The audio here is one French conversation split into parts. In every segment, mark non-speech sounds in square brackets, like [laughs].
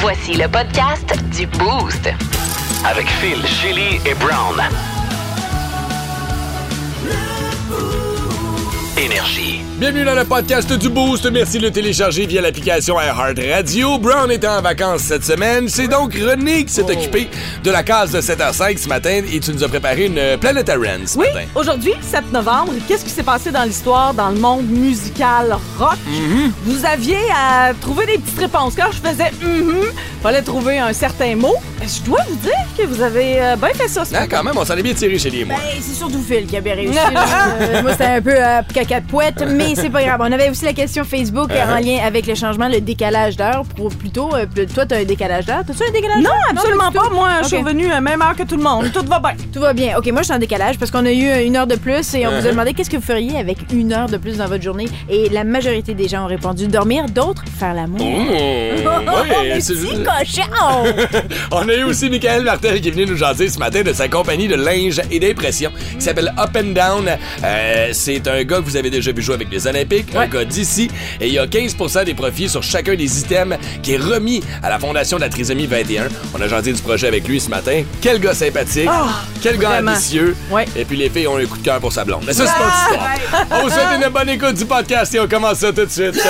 Voici le podcast du Boost. Avec Phil, Chili et Brown. Énergie. Bienvenue dans le podcast du Boost. Merci de le télécharger via l'application iHeart Radio. Brown était en vacances cette semaine. C'est donc René qui s'est occupé de la case de 7h05 ce matin et tu nous as préparé une Planetarian ce Oui, matin. aujourd'hui, 7 novembre, qu'est-ce qui s'est passé dans l'histoire, dans le monde musical rock? Mm-hmm. Vous aviez à trouver des petites réponses. Quand je faisais mhm, fallait trouver un certain mot. Je dois vous dire que vous avez euh, bien fait ça ce Ah, matin. quand même, on s'en est bien tiré chez les moi. Ben, c'est surtout Phil qui avait réussi. [laughs] là. Euh, moi, c'était un peu euh, caca poète, mais c'est pas grave. On avait aussi la question Facebook euh, en lien avec le changement, le décalage d'heure. Pour- Plutôt, euh, toi, t'as un décalage d'heure? T'as-tu un décalage Non, d'heure? absolument du pas. tout? Moi, je suis revenue à même heure que tout le monde. Tout va bien. Tout va bien. OK, moi, je suis en décalage parce qu'on a eu euh, une heure de plus et on vous a demandé qu'est-ce que vous feriez avec une heure de plus dans votre journée. Et la majorité des gens ont répondu dormir, d'autres faire l'amour. Ouais, Les [laughs] c'est- petits cochons! [laughs] On a eu aussi Michael Martel qui est venu nous jaser ce matin de sa compagnie de linge et d'impression qui s'appelle Up and Down. Euh, c'est un gars que vous avez déjà vu jouer avec les Olympiques, un gars d'ici, et il y a 15% des profits sur chacun des items qui est remis à la Fondation de la Trisomie 21. On a jasé du projet avec lui ce matin. Quel gars sympathique, quel gars vraiment. ambitieux, Ouais. et puis les filles ont un coup de cœur pour sa blonde. Mais ça, c'est pas histoire. On vous souhaite une bonne écoute du podcast et on commence ça tout de suite.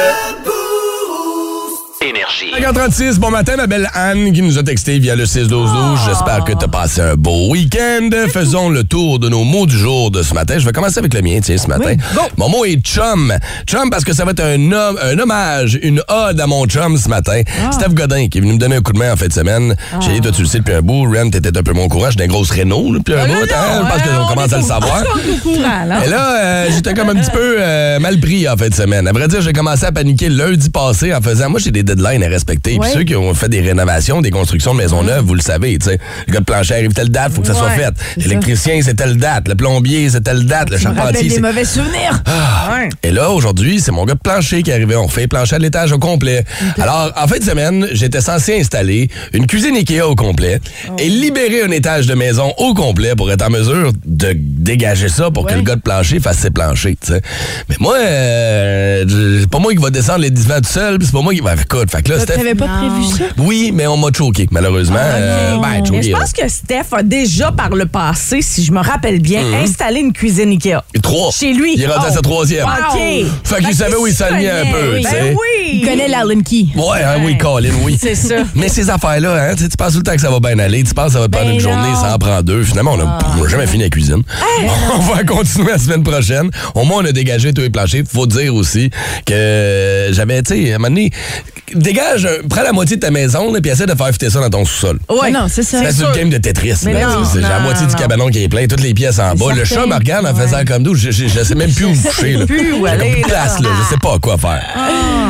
Énergie. 5h36, bon matin, ma belle Anne qui nous a texté via le 6-12-12. J'espère que tu as passé un beau week-end. Faisons le tour de nos mots du jour de ce matin. Je vais commencer avec le mien, tiens, ce matin. Mon mot est chum. Chum parce que ça va être un, hom- un hommage, une ode à mon chum ce matin. Steph Godin qui est venu me donner un coup de main en fin de semaine. J'ai dit, toi, tu le sais depuis un bout. Ren, t'étais un peu mon courage. J'étais une grosse Renault, depuis un bout. hein, parce qu'on commence à le savoir. [laughs] Et là, euh, j'étais comme un petit peu euh, mal pris en fin de semaine. À vrai dire, j'ai commencé à paniquer lundi passé en faisant, moi, j'ai des deadlines à respecter. Puis ceux qui ont fait des rénovations, des constructions de maisons neuves, vous le savez, tu sais. Le gars de plancher arrive telle date, faut que ça soit fait. L'électricien, c'est telle date. Le plombier, c'est telle date. Le charpentier, des c'est... mauvais souvenirs. Et là, aujourd'hui, c'est mon gars de plancher qui est arrivé. On fait plancher à l'étage au complet. Alors, en fin de semaine, j'étais censé installer une cuisine Ikea au complet et libérer un étage de maison au complet pour être en mesure de dégager ça pour que le gars de plancher fasse ses planchers. Mais moi, euh, c'est pas moi qui va descendre les divans tout seul, c'est pas moi qui va... Écoute, fait que là, Steph... T'avais pas prévu ça? Oui, mais on m'a choqué, malheureusement. Euh, ben, Mais choqué, je pense que Steph a déjà par le passé, si je me rappelle bien, installé une cuisine Ikea. Trois. Chez lui. Il est rendu à Oh. sa troisième. OK. Fait qu'il savait où il s'alignait un peu, tu sais. Ben oui. Il connaît l'Allen Key. Ouais, hein, oui, Colin, oui. C'est ça. Mais ces affaires-là, hein, tu sais, tu penses tout le temps que ça va bien aller. Tu penses que ça va te prendre Ben une journée, ça en prend deux. Finalement, on a jamais fini la cuisine. [laughs] on va continuer la semaine prochaine. Au moins, on a dégagé tous les planchers. Faut dire aussi que j'avais, tu sais, à un moment donné, dégage, un- prends la moitié de ta maison, là, puis essaie de faire fitter ça dans ton sous-sol. Ouais. Non, c'est ça. C'est une game de Tetris. Sais, J'ai la non, moitié du non. cabanon qui est plein, toutes les pièces en bas. Le chat me regarde en faisant comme nous. Je, je, je sais même plus où me coucher. là. plus où aller, place, là. Je sais pas quoi faire.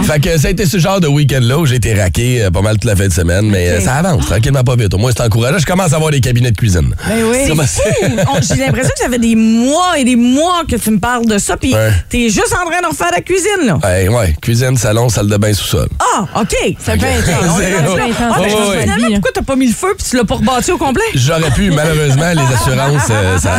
Fait que ça a été ce genre de week-end-là où j'ai été raqué euh, pas mal toute la fin de semaine, mais euh, ça avance tranquillement pas vite. Au moins, c'est encourageant. Je commence à avoir des cabinets de cuisine. Ben oui. C'est- J'ai l'impression que ça fait des mois et des mois que tu me parles de ça, puis t'es juste en train de refaire la cuisine, là. Ouais, ouais. Cuisine, salon, salle de bain, sous-sol. Ah, OK. Ça peut être On est dans le plein Ah, Ouais, ben, ouais, ouais. finalement, pourquoi t'as pas mis le feu puis tu l'as pas rebâti au complet? J'aurais pu, malheureusement, les assurances, euh, [laughs] ça.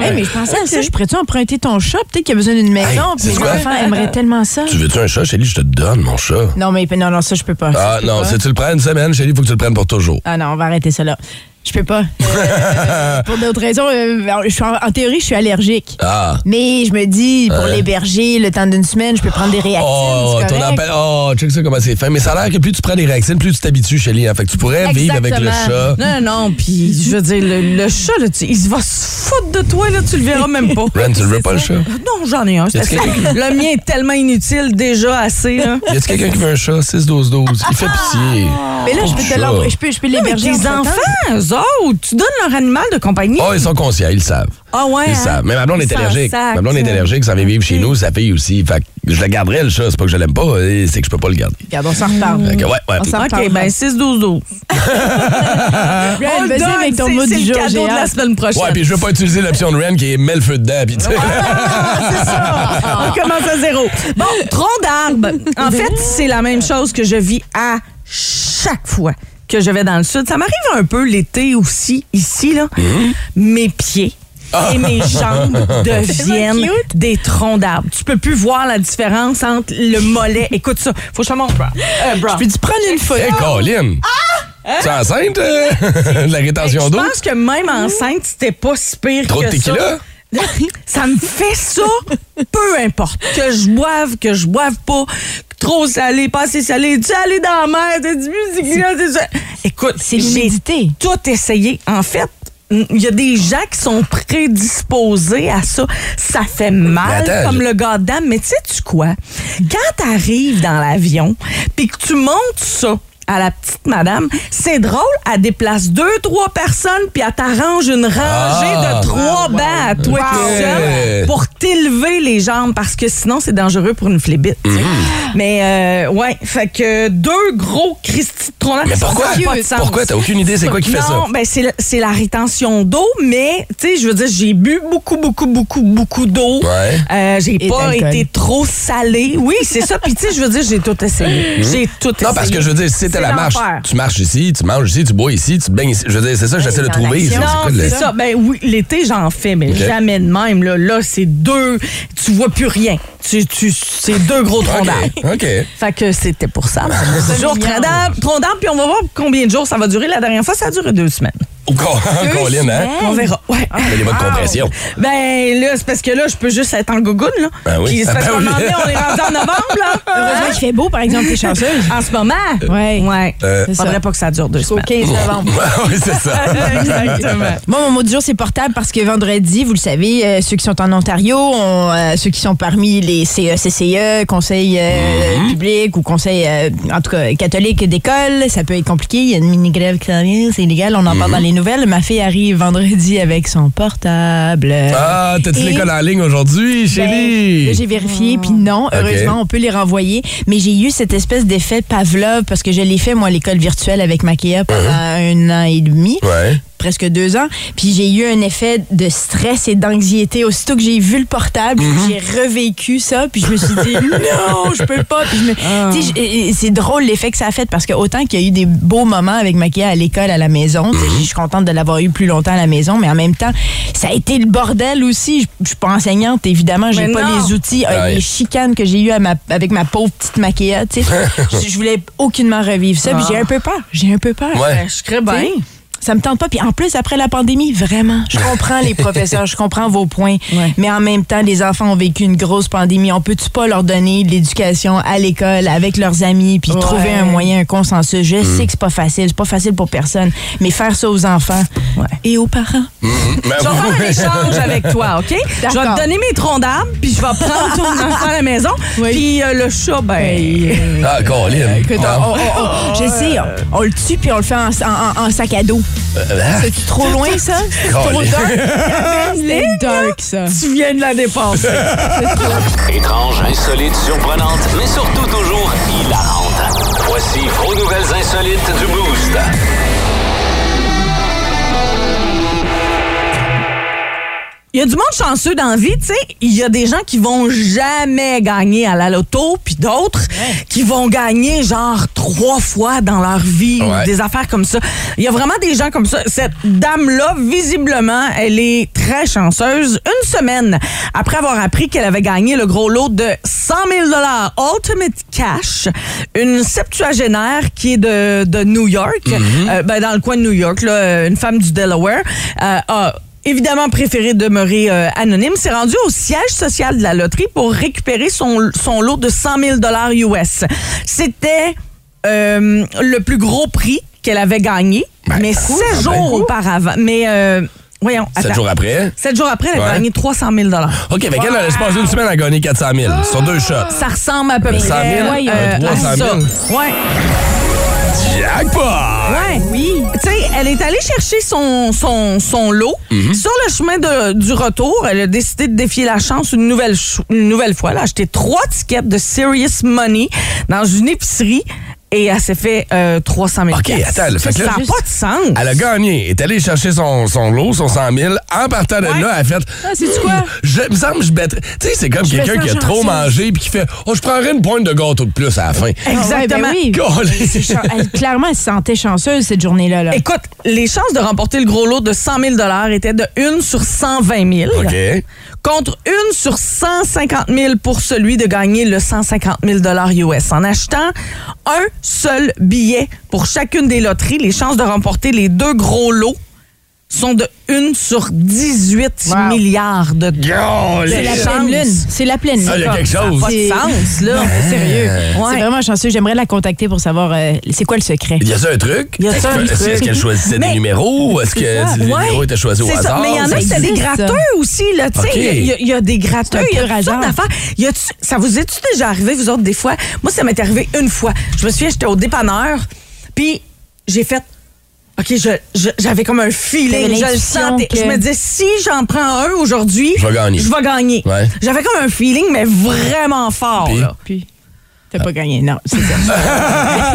Hey, mais je pensais à ça, je pourrais-tu emprunter ton chat? Peut-être qu'il a besoin d'une maison, Hey, puis les enfants aimeraient tellement ça. Tu veux-tu un chat, Chélie? Je te donne, mon chat. Non, mais non, non, ça, je peux pas. Ah non, pas. si tu le prends une semaine, Chélie, il faut que tu le prennes pour toujours. Ah non, on va arrêter ça là. Je peux pas. Euh, [laughs] pour d'autres raisons, euh, je suis en, en théorie, je suis allergique. Ah. Mais je me dis, pour l'héberger le temps d'une semaine, je peux prendre des réactions. Oh, ton appel. Oh, check ça comment c'est fin. Mais ça a l'air que plus tu prends des réactions, plus tu t'habitues, Chélie. Hein. Fait que tu pourrais vivre avec le chat. Non, non, puis je veux dire, le, le chat, là, tu- il va se foutre de toi, là, tu le verras même pas. [laughs] Ren, tu le veux pas, le chat? Non, j'en ai un. a-t-il. Le mien est tellement inutile, déjà assez, là. Y a-tu quelqu'un qui veut un chat? 6-12-12. Il fait pitié. Mais là, je peux, je peux, je peux Mais l'héberger. entre-temps. enfants, eux autres, tu donnes leur animal de compagnie? Oh, ils sont conscients, ils le savent. Ah ouais, Ils hein? savent. Mais ma blonde est allergique. sacent. Ma blonde est allergique, ça vient vivre chez nous, sa fille aussi. Fait que je le garderai, le chat. C'est pas que je l'aime pas, c'est que je peux pas le garder. Regarde, on s'en reparle. Ouais, ouais. On s'en OK, ben 6-12-12. Brian, [laughs] On le vas-y donne, avec ton c'est- mot c'est du le jour. cadeau j'ai de la semaine prochaine. Ouais, puis je veux pas utiliser l'option de Ren qui est met le feu dedans, puis tu sais. [laughs] c'est ça. On commence à zéro. Bon, tronc d'arbre. En fait, c'est la même chose que je vis à chaque fois que je vais dans le sud. Ça m'arrive un peu l'été aussi, ici, là. Mes pieds et mes [laughs] jambes deviennent des troncs d'arbres. Tu peux plus voir la différence entre le mollet. [laughs] Écoute ça. Faut que je te montre. Euh, bro. Peux-tu prendre une photo? Hey, Colin! Tu es enceinte euh, [laughs] de la rétention Je d'eau? pense que même enceinte, c'était pas si pire Trop de que tequila? ça. Ça me fait ça, peu importe. Que je boive, que je boive pas, trop salé, pas assez salé, tu allé dans la mer, t'as du musique, c'est ça. Écoute, C'est l'humidité. tout essayé. En fait, il y a des gens qui sont prédisposés à ça. Ça fait mal, attends, comme je- le gars d'âme. Mais tu sais-tu quoi? Quand t'arrives dans l'avion, puis que tu montes ça à la petite madame, c'est drôle, elle déplace deux, trois personnes, puis elle t'arrange une rangée Ah. de trois bancs à toi tout seul pour t'élever les jambes, parce que sinon, c'est dangereux pour une flébite. Mhm. Mais, euh, ouais, fait que deux gros Christy de Mais pourquoi? ça a pas de sens. Pourquoi? T'as aucune idée c'est quoi qui fait ça? Non, ben c'est la- c'est la rétention d'eau, mais tu sais, je veux dire, j'ai bu beaucoup, beaucoup, beaucoup, beaucoup d'eau. Ouais. Euh, j'ai pas été trop salée. Oui, c'est ça. Puis tu sais, je veux dire, j'ai tout essayé. J'ai tout essayé. Non, parce que je veux dire, si c'était C'est la marche, l'enfer. tu marches ici, tu manges ici, tu bois ici, tu te baignes ici. Je veux dire, c'est ça que j'essaie de trouver. Non, c'est ça. Ben oui, l'été, j'en fais, mais jamais de même. Là, là c'est deux. Tu vois plus rien. Tu, tu, c'est deux gros troncs d'arbres. OK. Fait que c'était pour ça. Jour tronc d'arbre, tronc d'arbre, puis on va voir combien de jours ça va durer. La dernière fois, ça a duré deux semaines. Ou Col- [laughs] Colin, hein? On verra. Ouais. Mais les bonnes compressions. Ben là, c'est parce que là, je peux juste être en gougoune, là. Ben oui. Puis c'est parce Ben oui. on est rendu en novembre, là. [laughs] Heureusement qu'il fait beau, par exemple, t'es chanceuse. En ce moment. Ouais. Ouais. Euh. Faudrait pas que ça dure deux semaines. 15 novembre. [laughs] oui, c'est ça. Exactement. Moi, mon mot du jour, c'est portable parce que vendredi, vous le savez, euh, ceux qui sont en Ontario, on, euh, ceux qui sont parmi les E, CECCE, conseil euh, Mhm. public ou conseil, euh, en tout cas, catholique d'école, ça peut être compliqué. Il y a une mini-grève qui s'en vient, c'est illégal, on en parle dans les nouvelles. Ma fille arrive vendredi avec son portable. Ah, t'as-tu Et- l'école en ligne aujourd'hui, Ben, chérie? j'ai vérifié, puis non, heureusement, on peut les renvoyer. Mais j'ai eu cette espèce d'effet Pavlov parce que je l'ai fait, moi, à l'école virtuelle avec Maquia pendant un an et demi Ouais. Presque deux ans. Puis j'ai eu un effet de stress et d'anxiété. Aussitôt que j'ai vu le portable, j'ai revécu ça. Puis je me suis dit, [laughs] non, je peux pas. Puis je me- Tu sais, je- c'est drôle l'effet que ça a fait parce que autant qu'il y a eu des beaux moments avec Maquia à l'école, à la maison, sais, je suis contente de l'avoir eu plus longtemps à la maison, mais en même temps, ça a été le bordel aussi. Je, suis pas enseignante, évidemment, j'ai pas non. les outils, euh, les chicanes que j'ai eues avec ma pauvre petite Maquia. Tu sais, [laughs] je, voulais aucunement revivre ça. Puis j'ai un peu peur. J'ai un peu peur. Ouais. Ben, je serais bien. Ça me tente pas. Puis en plus, après la pandémie, vraiment, je [laughs] comprends les professeurs, je comprends vos points. Ouais. Mais en même temps, les enfants ont vécu une grosse pandémie. On peut-tu pas leur donner de l'éducation à l'école, avec leurs amis, puis Ouais. trouver un moyen, un consensus? Je sais que c'est pas facile, c'est pas facile pour personne. Mais faire ça aux enfants et aux parents. Ben, Je vais faire un échange avec toi, OK? Je vais te donner mes troncs d'arbres, puis je vais prendre ton [laughs] enfant à la maison. Puis euh, le chat, ben. Ah, Colin. Écoute, Ah. on- on- on- je sais, on, on le tue puis on le fait en, en- en- en sac à dos. Ah. C'est trop loin, [laughs] ça? C'est trop dark? [laughs] C'est dark, ça. Tu viens de la dépasser. [laughs] Étrange, insolite, surprenante, mais surtout toujours hilarante. Voici vos nouvelles insolites du Boost. Il y a du monde chanceux dans la vie, tu sais. Il y a des gens qui vont jamais gagner à la loto, puis d'autres qui vont gagner genre trois fois dans leur vie Ouais. des affaires comme ça. Il y a vraiment des gens comme ça. Cette dame-là, visiblement, elle est très chanceuse. Une semaine après avoir appris qu'elle avait gagné le gros lot de 100 000 Ultimate Cash, une septuagénaire qui est de, de New York, euh, ben, dans le coin de New York, là, une femme du Delaware, euh, a évidemment préféré demeurer euh, anonyme, s'est rendu au siège social de la loterie pour récupérer son, son lot de 100 000 US. C'était euh, le plus gros prix qu'elle avait gagné, Ben, mais cool, sept ben, jours cool. auparavant. Mais euh, voyons, Sept attends. jours après? Sept jours après, elle a Ouais. gagné 300 000 OK, fait qu'elle a passé une semaine à gagner 400 000. Sur deux shots. Ça ressemble à peu près 100 000, euh, un 300 à 000. ça. Ouais. Jackpot! Ouais. Oui. Tu sais, elle est allée chercher son, son, son lot. Mhm. Sur le chemin de- du retour, elle a décidé de défier la chance une nouvelle, une nouvelle fois. Elle a acheté trois tickets de Serious Money dans une épicerie. Et elle s'est fait euh, 300 000 OK, attends, là, fait que Ça n'a pas de sens. Elle a gagné. Elle est allée chercher son, son lot, son 100 000. En partant de là, elle a fait. Ah, c'est-tu quoi? [clears throat] Je, me semble que je mettrais. Tu sais, c'est comme Je quelqu'un qui a trop mangé puis qui fait Oh, je prendrais une pointe de gâteau de plus à la fin. Exactement. Ah ouais, ben oui. [laughs] Golly. C'est chan- elle- clairement, elle se sentait chanceuse cette journée-là. Là. Écoute, les chances de remporter le gros lot de 100 000 étaient de 1 sur 120 000. OK. Contre 1 sur 150 000 pour celui de gagner le 150 000 US. En achetant un seul billet pour chacune des loteries, les chances de remporter les deux gros lots sont de 1 sur 18 Wow. milliards de dollars. C'est la pleine lune. C'est la pleine lune. Ah, il y a quelque Ça n'a chose. pas de C'est- sens, là. Non, c'est sérieux. Ouais. C'est vraiment chanceux. J'aimerais la contacter pour savoir euh, c'est quoi le secret. Y a-tu un truc? Y a-tu Est-ce un Est-ce truc? est-ce qu'elle choisissait des numéros? Est-ce que ça. les Ouais. numéros étaient choisis au C'est ça. hasard? Mais il y en a ça qui c'est des ça. gratteux aussi, là. Tu sais, il y a- il y, a- il y a des un il y a toutes sortes d'affaires. Ça vous est-tu déjà arrivé, vous autres, des fois? Moi, ça m'est arrivé une fois. Je me souviens, j'étais au dépanneur, puis j'ai fait. OK, j'avais comme un feeling, je le sentais. que- Je me disais, si j'en prends un aujourd'hui, Je vais gagner. Je vais gagner. Ouais. J'avais comme un feeling, mais vraiment fort. Puis? là. Puis, t'as pas gagné. Non, c'est ça.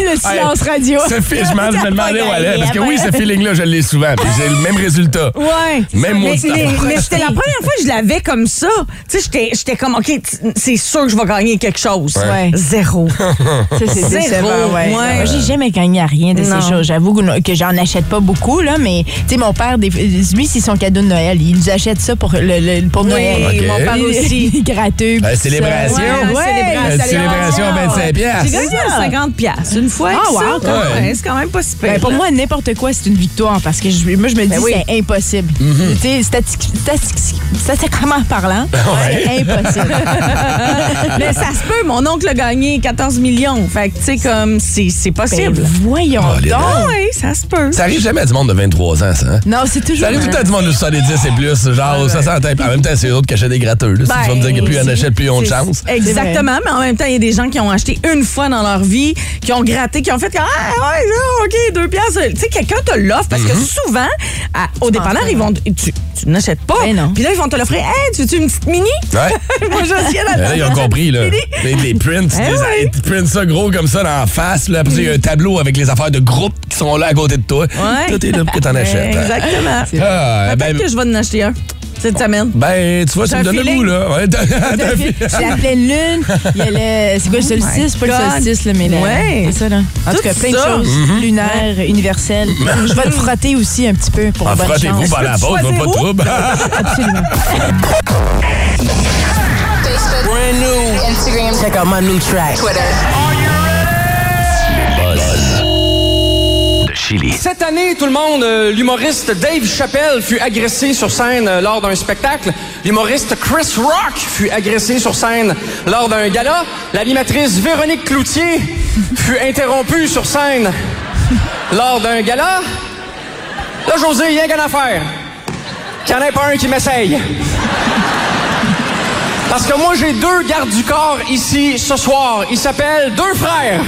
[laughs] le silence radio. Ce feeling, je me je me T'as demandais où elle est. Parce que oui, ce feeling-là, je l'ai souvent. Puis j'ai le même résultat. Ouais. Même moi, mais, mais- c'était la première fois que je l'avais comme ça. Tu sais, j'étais- j'étais comme, OK, c'est sûr que je vais gagner quelque chose. Ouais. Zéro. [laughs] Ça, c'est Zéro, ouais. j'ai jamais gagné à rien de Non. ces choses. J'avoue que, j'en achète pas beaucoup, là, mais tu sais, mon père, lui, c'est son cadeau de Noël. Il nous achète ça pour, le, le- pour Oui, Noël. Mon père aussi. [laughs] Gratteux. Euh, puis célébration. Ouais, Euh, Célébration à 25 J'ai gagné à 50 piastres une fois. Ah, ça. même. C'est quand même pas super. Ben, pour moi, n'importe quoi, c'est une victoire parce que je, moi, je me dis Ben oui. c'est impossible. Mhm. Tu sais, stati- stati- statistiquement parlant, Ouais. c'est impossible. [laughs] Mais ça se peut. Mon oncle a gagné 14 millions. Fait que, tu sais, comme, c'est c'est Ben, possible. voyons Oh, donc. Oui, ça se peut. Ça arrive jamais à du monde de 23 ans, ça. hein? Non, c'est toujours. Ça arrive tout le temps à du monde de 70 et plus. Genre, ça s'entend. En même temps, c'est eux autres qui achètent des gratteux. là. Si tu vas me dire que plus ils en achètent, plus ils ont de chance. Exactement, mais en même temps, il y a des gens qui ont acheté une fois dans leur vie, qui ont gratté, qui ont fait comme, ah, ouais, là, OK, deux piastres. Tu sais, quelqu'un te l'offre parce que Mm-hmm. souvent, à- au dépanneur, ils vont, tu, tu n'achètes pas. Ben non. Puis là, ils vont te l'offrir. Hey, tu veux une petite mini? Ouais. [laughs] Moi, je suis Euh, Là, ils ont compris, là. Les, les prints, Eh des- ouais. ils printent ça gros comme ça dans la face. Là. Après, ça, il y a un tableau avec les affaires de groupe qui sont là à côté de toi. Ouais. Tout est là pour que t'en achètes. [laughs] Exactement. Ah, Peut-être ben, que je vais en acheter un cette semaine. ben, tu vois, ça me donne le goût, là. Ouais, C'est la pleine lune. Il y a le. C'est quoi le solstice? Pas le solstice, là, mais le- Ouais. C'est ça, là. En tout, Tout cas, plein ça. de choses. Lunaires, universelles. [laughs] Je vais te frotter aussi un petit peu pour Ah, bonne chance. pendant la pause, pas de trouble. [laughs] Absolument. Instagram. Check out my new track. Twitter. Cette année, tout le monde, euh, l'humoriste Dave Chappelle fut agressé sur scène euh, lors d'un spectacle. L'humoriste Chris Rock fut agressé sur scène lors d'un gala. L'animatrice Véronique Cloutier [laughs] fut interrompue sur scène lors d'un gala. Là, José, rien qu'à en faire. Qu'il n'y en ait pas un qui m'essaye. Parce que moi, j'ai deux gardes du corps ici ce soir. Ils s'appellent deux frères.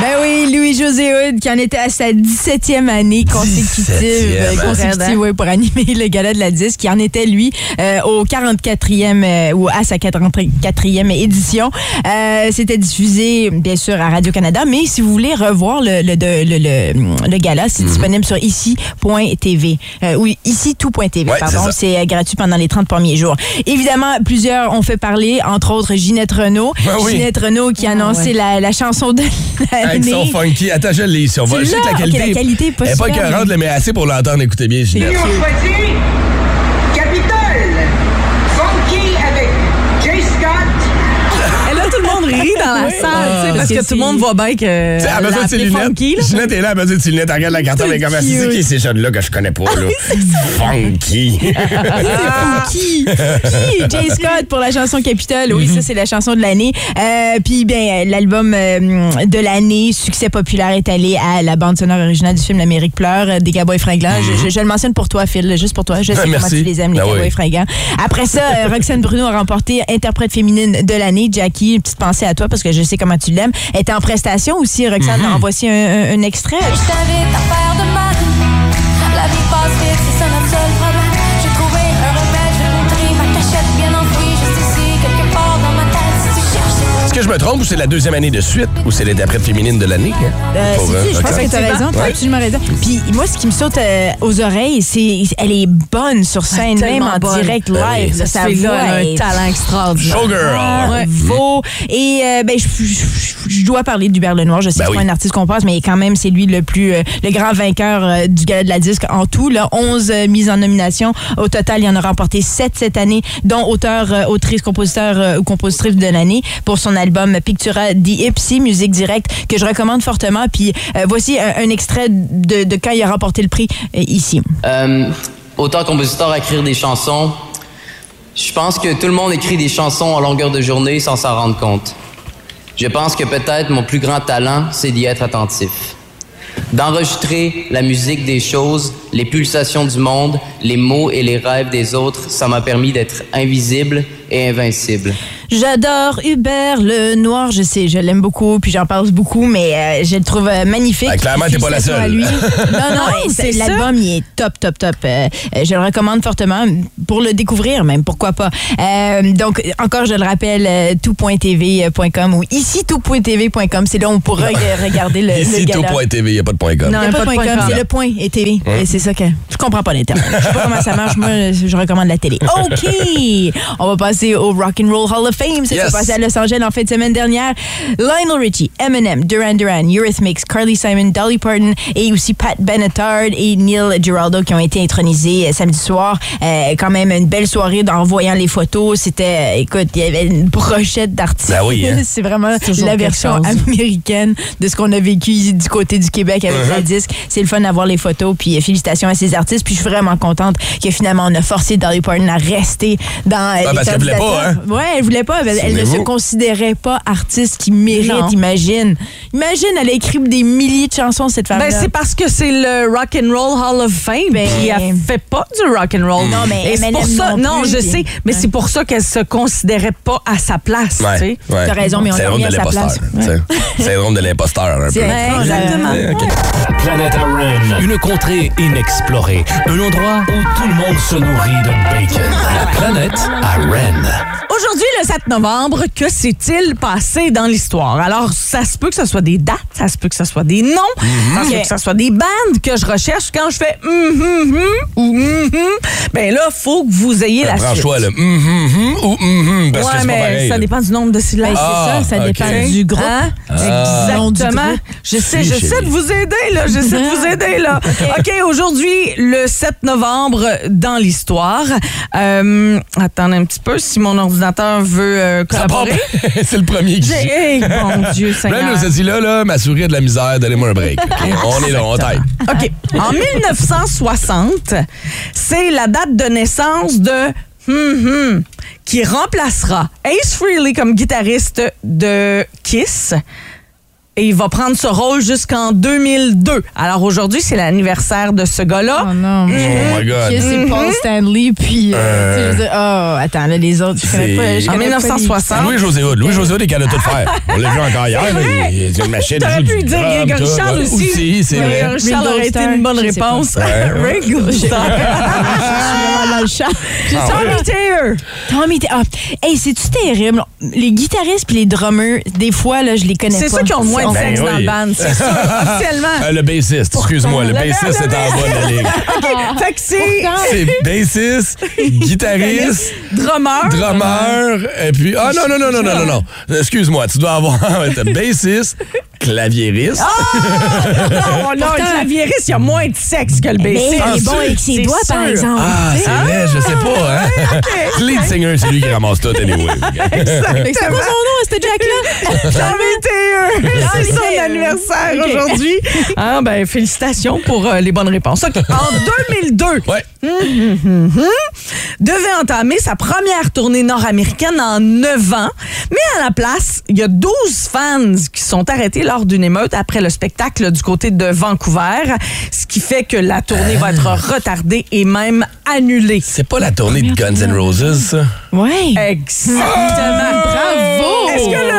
Ben oui, Louis-José Hood, qui en était à sa 17e année consécutive, 17e, euh, hein? consécutive ouais, pour animer le gala de la disque, qui en était, lui, euh, au 44e, euh, ou à sa 44e édition. Euh, C'était diffusé, bien sûr, à Radio-Canada, mais si vous voulez revoir le, le, le, le, le gala, Mhm. c'est disponible sur ici.tv. Euh, oui, ici tout.tv, Ouais, pardon. c'est euh, gratuit pendant les 30 premiers jours. Évidemment, plusieurs ont fait parler, entre autres Ginette Renault. Ben oui. Ginette Renault qui a annoncé la, la chanson de l'année. Avec son funky. Attends, je l'ai ici. On va- Je sais que l'as? la qualité. la qualité est pas Elle est pas super, écœurante, mais- assez pour l'entendre. Écoutez bien, Ginette. Nous choisit Capitole. Funky avec Jay Scott. Et là, tout le monde rit dans la salle, tu sais, parce que, que tout le monde voit bien que. Tu sais, elle a besoin l'a de ses lunettes. funky, là. Ginette est là, elle a besoin de ses lunettes. Elle regarde la carte avec comme elle cute. c'est qui ces jeunes-là que je connais pas, là? [laughs] Funky. Qui? Jay Scott pour la chanson Capitole. Oui, ça, c'est la chanson de l'année. Euh, Puis, bien, l'album euh, de l'année, succès populaire, est allé à la bande sonore originale du film L'Amérique pleure euh, des Cowboys fringants. Je, je- je le mentionne pour toi, Phil, juste pour toi. Je sais Ah, comment tu les aimes, les Ah Cowboys oui. fringants. Après ça, euh, Roxane Bruno a remporté interprète féminine de l'année. Jackie, une petite pensée à toi parce que je sais comment tu l'aimes. Elle était en prestation aussi, Roxane. Mm-hmm. En voici un, un- un extrait. Je t'invite à faire de ma vie. La vie passe vite, c'est ça notre seul que je me trompe ou c'est la deuxième année de suite ou c'est l'interprète féminine de l'année? hein? Euh, si, euh, si, je pense que t'as raison. T'as Ouais. absolument raison. Puis moi, ce qui me saute euh, aux oreilles, c'est elle est bonne sur scène, même en bonne. direct Ben live. là, sa fille-là, voix elle a un talent extraordinaire. Showgirl. Bravo. Et euh, ben, je, je- je dois parler du Le Noir. Je sais Ben que c'est oui. pas un artiste qu'on passe, mais quand même, c'est lui le plus euh, le grand vainqueur euh, du gala de la disque en tout. Là, 11 euh, mises en nomination. Au total, il en a remporté 7 cette année, dont auteur, euh, autrice, compositeur euh, ou compositrice de l'année pour son album Pictura di musique directe, que je recommande fortement. Puis euh, voici un, extrait de, de quand il a remporté le prix euh, ici. Euh, auteur-compositeur à écrire des chansons, je pense que tout le monde écrit des chansons à longueur de journée sans s'en rendre compte. Je pense que peut-être mon plus grand talent, c'est d'y être attentif. D'enregistrer la musique des choses, les pulsations du monde, les mots et les rêves des autres, ça m'a permis d'être invisible et invincible. J'adore Hubert le Noir, je sais, je l'aime beaucoup, puis j'en parle beaucoup, mais euh, je le trouve euh, magnifique. Ben, clairement, t'es pas la seule. à lui. Non, [laughs] non, Non, c'est- l'album, il est top, top, top. Euh, je le recommande fortement pour le découvrir même, pourquoi pas. Euh, donc, encore, je le rappelle, tout.tv.com ou ici tout.tv.com, c'est là où on pourra regarder le, [laughs] Ici, tout.tv, il n'y a pas de point com. Non, il n'y a pas de point com, c'est le point et TV. C'est ça que. Je comprends pas l'Internet. Je sais pas comment ça marche. Moi, je recommande la télé. [laughs] OK! On va passer au Rock and Roll Hall of Fame. Ça Yes. s'est passé à Los Angeles en fin de semaine dernière. Lionel Richie, Eminem, Duran Duran, Eurythmics, Carly Simon, Dolly Parton et aussi Pat Benatar et Neil Giraldo qui ont été intronisés euh, samedi soir. Euh, quand même une belle soirée en voyant les photos. C'était, euh, écoute, il y avait une brochette d'artistes. Ben oui, hein. [laughs] c'est vraiment la version chose. américaine de ce qu'on a vécu ici du côté du Québec avec Uh-huh. la disque. C'est le fun d'avoir les photos. Puis euh, félicitations à ces artistes. Puis je suis vraiment contente que finalement on a forcé Dolly Parton à rester dans euh, Ah, les parce voulait pas, hein? Ouais, elle voulait pas. Elle, elle ne se considérait pas artiste qui mérite, Non. imagine. Imagine, elle a écrit des milliers de chansons, cette femme-là. Ben, c'est parce que c'est le Rock and Roll Hall of Fame. Ben- puis elle fait pas du rock and roll. Non, mais Et c'est pour ça. non Non, je sais, mais Ouais. c'est pour ça qu'elle se considérait pas à sa place. tu sais. ouais. T'as raison, mais on l'a Syndrome mis de à sa l'imposteur. place. sais. Syndrome de l'imposteur, un C'est peu. exactement. La planète à Ren. Une contrée inexplorée. Un endroit où tout le monde se nourrit de bacon. La planète à Ren. Aujourd'hui, le 7 novembre, que s'est-il passé dans l'histoire? Alors, ça se peut que ce soit des dates, ça se peut que ce soit des noms, ça se peut que ce soit des bandes que je recherche. Quand je fais hum, hum, hum ou hum, hum, ben là, faut que vous ayez la suite. Prends-toi le hum, hum, hum ou hum, hum, parce que ouais, pas mais pareil. ça là. dépend du nombre de syllabes. Ben, Ah, c'est ça, ça ok. dépend du groupe. Hein? Nom du Exactement. groupe. Je sais, j'essaie de vous aider, là. J'essaie de vous [laughs] aider, là. OK, aujourd'hui, le 7 novembre, dans l'histoire. Euh, attendez un petit peu, si mon ordinateur veut euh, collaborer. [laughs] c'est le premier qui. Hey, mon [laughs] Dieu, Là, Seigneur. nous a dit là, là, ma souris a de la misère, donnez-moi un break. [laughs] On est là, on taille. OK. En 1960, c'est la date de naissance de Hum Hum qui remplacera Ace Frehley comme guitariste de Kiss. Et il va prendre ce rôle jusqu'en 2002. Alors aujourd'hui, c'est l'anniversaire de ce gars-là. Oh non, Oh my God. Qui, c'est Paul Stanley, puis. euh, tu sais, je veux dire, oh, attends, là, les autres, je connais pas. je En connais pas les- 1960. Louis-José Hood. Louis-José Hood est capable de tout faire. On l'a vu encore hier. là, il il a une machine. T'aurais pu dire Grégory Charles aussi. Aussi, c'est vrai. Charles aurait été une bonne [laughs] je réponse. Ringo Starr. vraiment dans le chat. Ah Tommy. Taylor. Tommy Ta- ah, hey, c'est-tu terrible? Les guitaristes puis les drummers, des fois, là, je les connais pas. C'est ceux qui ont moins Ben dans le band, c'est sûr, [laughs] officiellement. Euh, le bassiste, excuse-moi. Le bassiste est en bas de la ligne. [laughs] Fait que c'est C'est bassiste, [laughs] guitariste, drummer. drummer, et puis... Ah non, non, non, non, non, non, non. Excuse-moi, tu dois avoir bassiste, claviériste. Non, non, le claviériste, il y a moins de sexe que le Mais bassiste. il est bon avec ses doigts, par exemple. Ah, c'est vrai, je sais pas, hein? Le [laughs] lead singer, c'est lui qui ramasse tout, anyway. Que [laughs] C'est quoi son nom, ce Jack-là? Tommy Taylor. C'est son anniversaire aujourd'hui. [laughs] Ah, ben, félicitations pour euh, les bonnes réponses. OK. En 2002, Ouais. devait entamer sa première tournée nord-américaine en 9 ans. Mais à la place, il y a 12 fans qui sont arrêtés lors d'une émeute après le spectacle du côté de Vancouver, ce qui fait que la tournée va être retardée et même annulée. C'est pas la tournée de Guns N' Roses, ça? Ouais. Exactement. Bravo! Est-ce que le...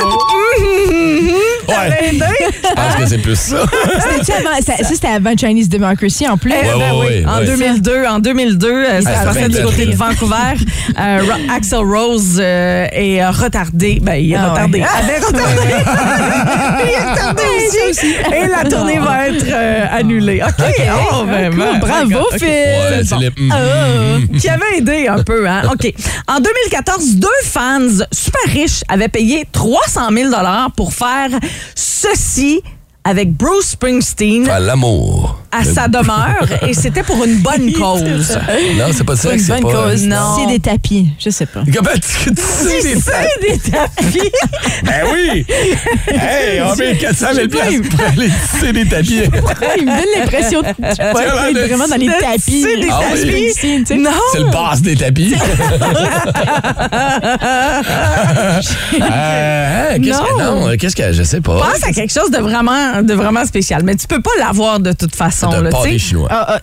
[laughs] Je pense que c'est plus ça. [laughs] C'était-tu avant- ça, ça, c'était avant Chinese Democracy en plus. Eh Ouais, ben ouais, oui, ouais, en ouais. 2002, en 2002, euh, ça passait du côté de Vancouver. Euh, Ro- Axel Rose euh, est euh, retardé. Ben, il est Ah retardé. ouais. Avait retardé. [laughs] il est retardé aussi. Et la tournée va être euh, annulée. OK. Oh, vraiment. Bravo. Phil. Ouais, c'est les- Ah, qui avait aidé un peu, hein? OK. En 2014, deux fans super riches avaient payé 300 000 pour faire ceci si avec Bruce Springsteen Faire l'amour. à sa demeure et c'était pour une bonne [laughs] cause. Non, c'est pas ça que une c'est bonne pas. cause. Non. C'est des tapis. Je sais pas. [laughs] Comment tu, tu sais des C'est des tapis. [laughs] Ben oui! Hey, on met 400 000 piastres pour aller tisser des tapis. Il me donne l'impression de être vraiment dans les tapis. C'est des Ah oui. Springsteen, tu sais. Non. C'est le boss des tapis. Euh, hein, qu'est-ce que Non. qu'est-ce que je sais pas. Pense à quelque chose de vraiment, de vraiment spécial, mais tu peux pas l'avoir de toute façon. de là, tu sais. chinois. Ah, ah.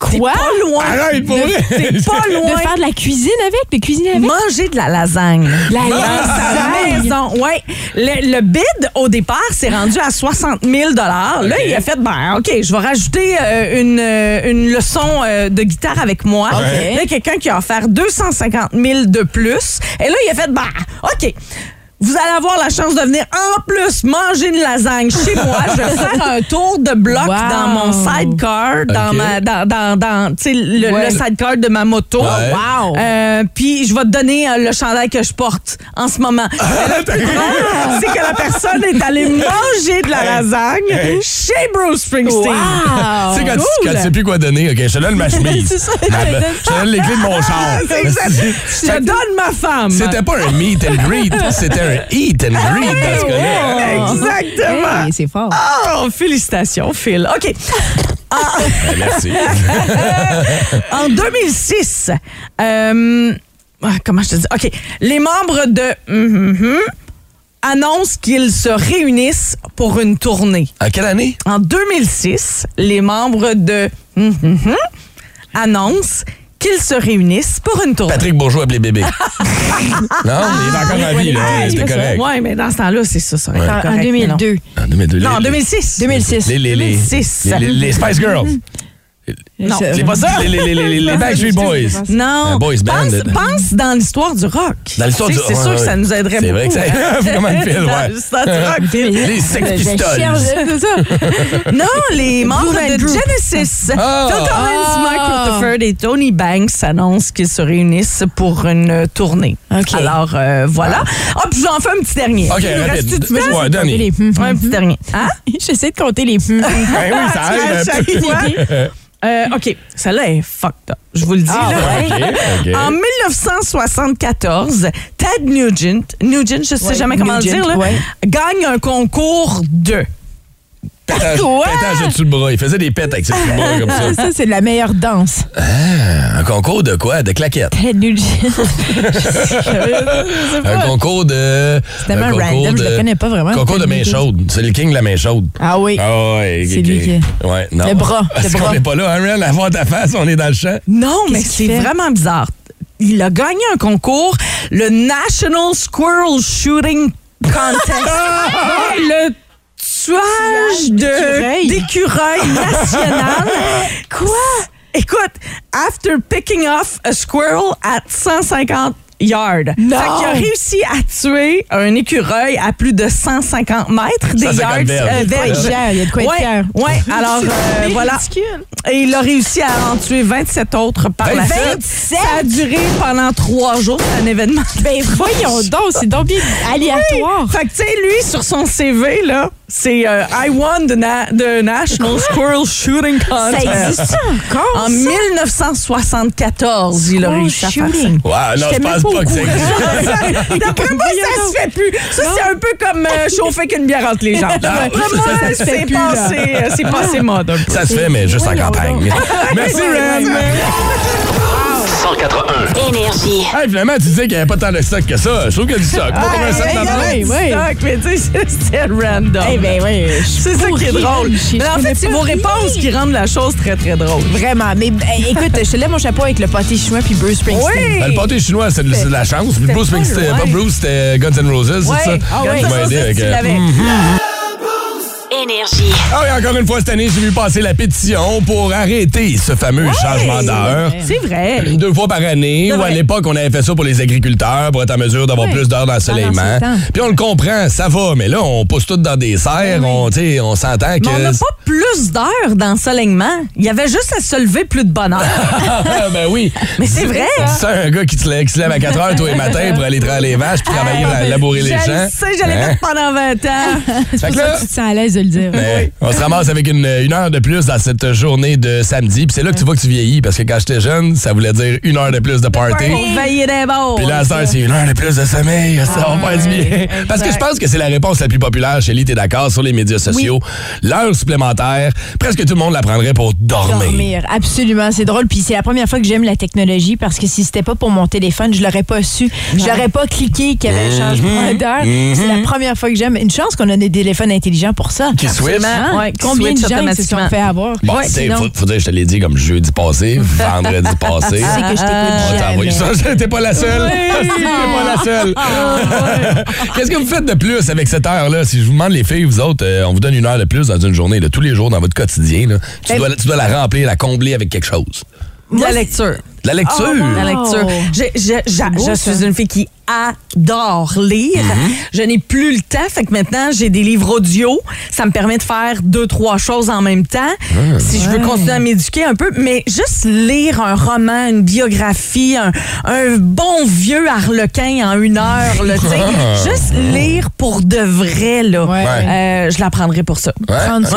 Quoi? pas loin. Arrête, pour vrai. T'es [laughs] pas De loin. faire de la cuisine avec? De cuisiner avec? Manger de la lasagne. La lasagne. maison. Ouais. Le, le bid, au départ, s'est rendu à 60 000 Là, il a fait, ben, OK, je vais rajouter euh, une, euh, une leçon euh, de guitare avec moi. OK. Là, quelqu'un qui a offert 250 000 de plus. Et là, il a fait, ben, OK. Vous allez avoir la chance de venir en plus manger une lasagne chez moi. Je vais faire un tour de bloc Wow. dans mon sidecar, dans ma, dans, dans, dans, tu sais, le, Ouais. le sidecar de ma moto. Ouais. Wow. Euh, puis je vais te donner euh, le chandail que je porte en ce moment. Ah, c'est que la personne est allée [laughs] manger de la lasagne chez Bruce Springsteen. Wow. Tu sais, quand, tu, cool. quand tu sais plus quoi donner, OK, je te donne ma [laughs] chemise. C'est ça, Ma- je te donne les clés de mon [laughs] char. Je te donne ma femme. C'était pas un meet and greet, c'était un eat and greet dans ce cas-là. Exactement. Hey, c'est fort. Oh, félicitations, Phil. OK. Ben, merci. [laughs] En 2006, euh, ah, comment je te dis? OK. Les membres de Mhm, mhm annoncent qu'ils se réunissent pour une tournée. En quelle année? En 2006, les membres de Mhm, mhm annoncent qu'ils se réunissent pour une tournée. Patrick Bourgeois appelé bébé. [laughs] non, il est encore en vie, là. C'était correct. Oui, mais dans ce temps-là, c'est ça, ça aurait été En, en correct, mais 2002. En 2002. Non, en les- 2006. 2006. Les, les, les, 2006. les, les- les Spice Girls. [laughs] Non, C'est pas ça? Les, les, les, les, les Backstreet Boys. Non. Un boys band. Pense, pense dans l'histoire du rock. Dans l'histoire du sais, C'est ouais, sûr que ouais. ça nous aiderait C'est beaucoup. vrai que ça- hein. Comment le faire, Dans ouais. l'histoire du rock. [laughs] Les Sex Je Pistols. c'est ça. Non, les membres de. Genesis. Ah. Phil Collins, Ah. Mike Rutherford et Tony Banks annoncent qu'ils se réunissent pour une tournée. Alors, euh, voilà. Ah, puis j'en fais un petit dernier. OK, Ouais, dernier. Un petit dernier. [laughs] Hein? J'essaie de compter les hum. [laughs] Ben oui, ça aide Euh, OK, celle-là est fucked up. Je vous le dis. Ah, là. En 1974, Ted Nugent, Nugent, je sais Ouais, jamais comment le dire, là, ouais. gagne un concours de. Pétage, Quoi? pétage dessus le bras. Il faisait des pètes avec ses petits bras comme ça. [laughs] Ça, c'est de la meilleure danse. Un concours de quoi? De claquettes. Nugent. [laughs] Un concours de. C'est tellement concours random, je le connais pas vraiment. Concours de main chaude. C'est le king de la main chaude. Ah oui. Ah ouais. C'est lui qui- Ouais, non. Le bras, le Est-ce qu'on bras. n'est pas là, hein, rien à voir ta face, on est dans le champ. Non, mais Qu'est-ce qu'il c'est fait? vraiment bizarre. Il a gagné un concours, le National Squirrel Shooting Contest. [laughs] le tuage d'écureuil. de- d'écureuil national. [laughs] Quoi? Écoute, after picking off a squirrel at 150 yards. Non. Fait qu'il a réussi à tuer un écureuil à plus de 150 mètres des 150 yards euh, Il y a de quoi verges. être fier, il y a de quoi être ouais, fier. Ouais, alors euh, voilà. Et il a réussi à en tuer 27 autres par la 27? suite. Ça a duré pendant trois jours, c'est un événement. Ben voyons donc, c'est donc bien aléatoire. Fait que, tu sais, lui, sur son CV, là, c'est euh, I won the, na- the National Squirrel Shooting Contest. Ça existe encore, En ça? 1974, il a réussi à faire ça. Ouais, non, je pense pas que ça existe. [laughs] D'après moi, ça se fait plus. Ça, c'est un peu comme euh, [laughs] chauffer qu'une bière entre les jambes. D'après moi, ça se fait c'est passé, euh, passé mode un peu. Ça se fait, mais juste en campagne. Merci, [laughs] Ren. 1041. Énergie. Hey, finalement, tu disais qu'il n'y avait pas tant de stock que ça. Je trouve qu'il y a du stock. Stock dans ouais, le- ouais. Stock, mais tu sais, c'est- c'est random. Eh ben oui, je suis C'est ça qui est drôle. Mais en fait, c'est vos réponses qui rendent la chose très, très drôle. Vraiment. Mais eh, écoute, je te lève mon chapeau avec le pâté chinois puis Bruce Springsteen. Oui! Ben, le pâté chinois, c'est de, la chance. Puis Bruce Springsteen, pas Bruce, c'était Guns N' Roses, c'est ça? Ah avec, Tu euh, l'avais. Énergie. Ah oui, encore une fois, cette année, j'ai vu passer la pétition pour arrêter ce fameux changement d'heure. C'est vrai. Deux fois par année, ou à l'époque, on avait fait ça pour les agriculteurs, pour être en mesure d'avoir plus d'heures d'ensoleillement. Temps. Puis on le comprend, ça va, mais là, on pousse tout dans des serres, on, sais, on s'entend que... Mais on n'a pas plus d'heures d'ensoleillement. Il y avait juste à se lever plus de bonne heure. [laughs] ben oui. Mais c'est vrai. C'est un gars qui, te lève, qui se lève à 4 heures tous les matins pour aller traire les vaches puis travailler, la- labourer les Je champs. le sais, j'allais Hein? pendant 20 ans. C'est Fait pour que ça là- que tu te sens à l'aise de le dire. Mais on se ramasse avec une, une heure de plus dans cette journée de samedi. Puis c'est là que tu vois que tu vieillis. Parce que quand j'étais jeune, ça voulait dire une heure de plus de party. Pour veiller des bords. Puis là, c'est une heure de plus de sommeil. Ça va pas être bien. Parce que je pense que c'est la réponse la plus populaire chez t'es d'accord, sur les médias sociaux. L'heure supplémentaire, presque tout le monde la prendrait pour dormir. Dormir, absolument, c'est drôle. Puis c'est la première fois que j'aime la technologie parce que si c'était pas pour mon téléphone, je l'aurais pas su. Je l'aurais pas cliqué qu'il y avait un changement d'heure. C'est la première fois que j'aime. Une chance qu'on a des téléphones intelligents pour ça. Qui switch. Ouais, Combien de gens ils se sont fait avoir? Bon, Ouais, sinon, faut, faut dire, je te l'ai dit comme jeudi passé, [laughs] vendredi passé. tu sais que je On t'écoute ça. [laughs] T'es pas la seule. [laughs] T'es pas la seule. Qu'est-ce que vous faites de plus avec cette heure-là? Si je vous demande, les filles, vous autres, euh, on vous donne une heure de plus dans une journée, là, tous les jours dans votre quotidien. là. Tu, Ben- dois, tu dois la remplir, la combler avec quelque chose. La lecture. De La lecture. La lecture. Je, je- je- beau, je suis une fille qui adore lire. Je n'ai plus le temps. Fait que maintenant, j'ai des livres audio. Ça me permet de faire deux, trois choses en même temps. Si je veux continuer à m'éduquer un peu. Mais juste lire un roman, une biographie, un, un bon vieux harlequin en une heure, là, tu sais. juste lire pour de vrai, là. Ouais. Euh, je la prendrai pour ça. Ouais, Prendre ça.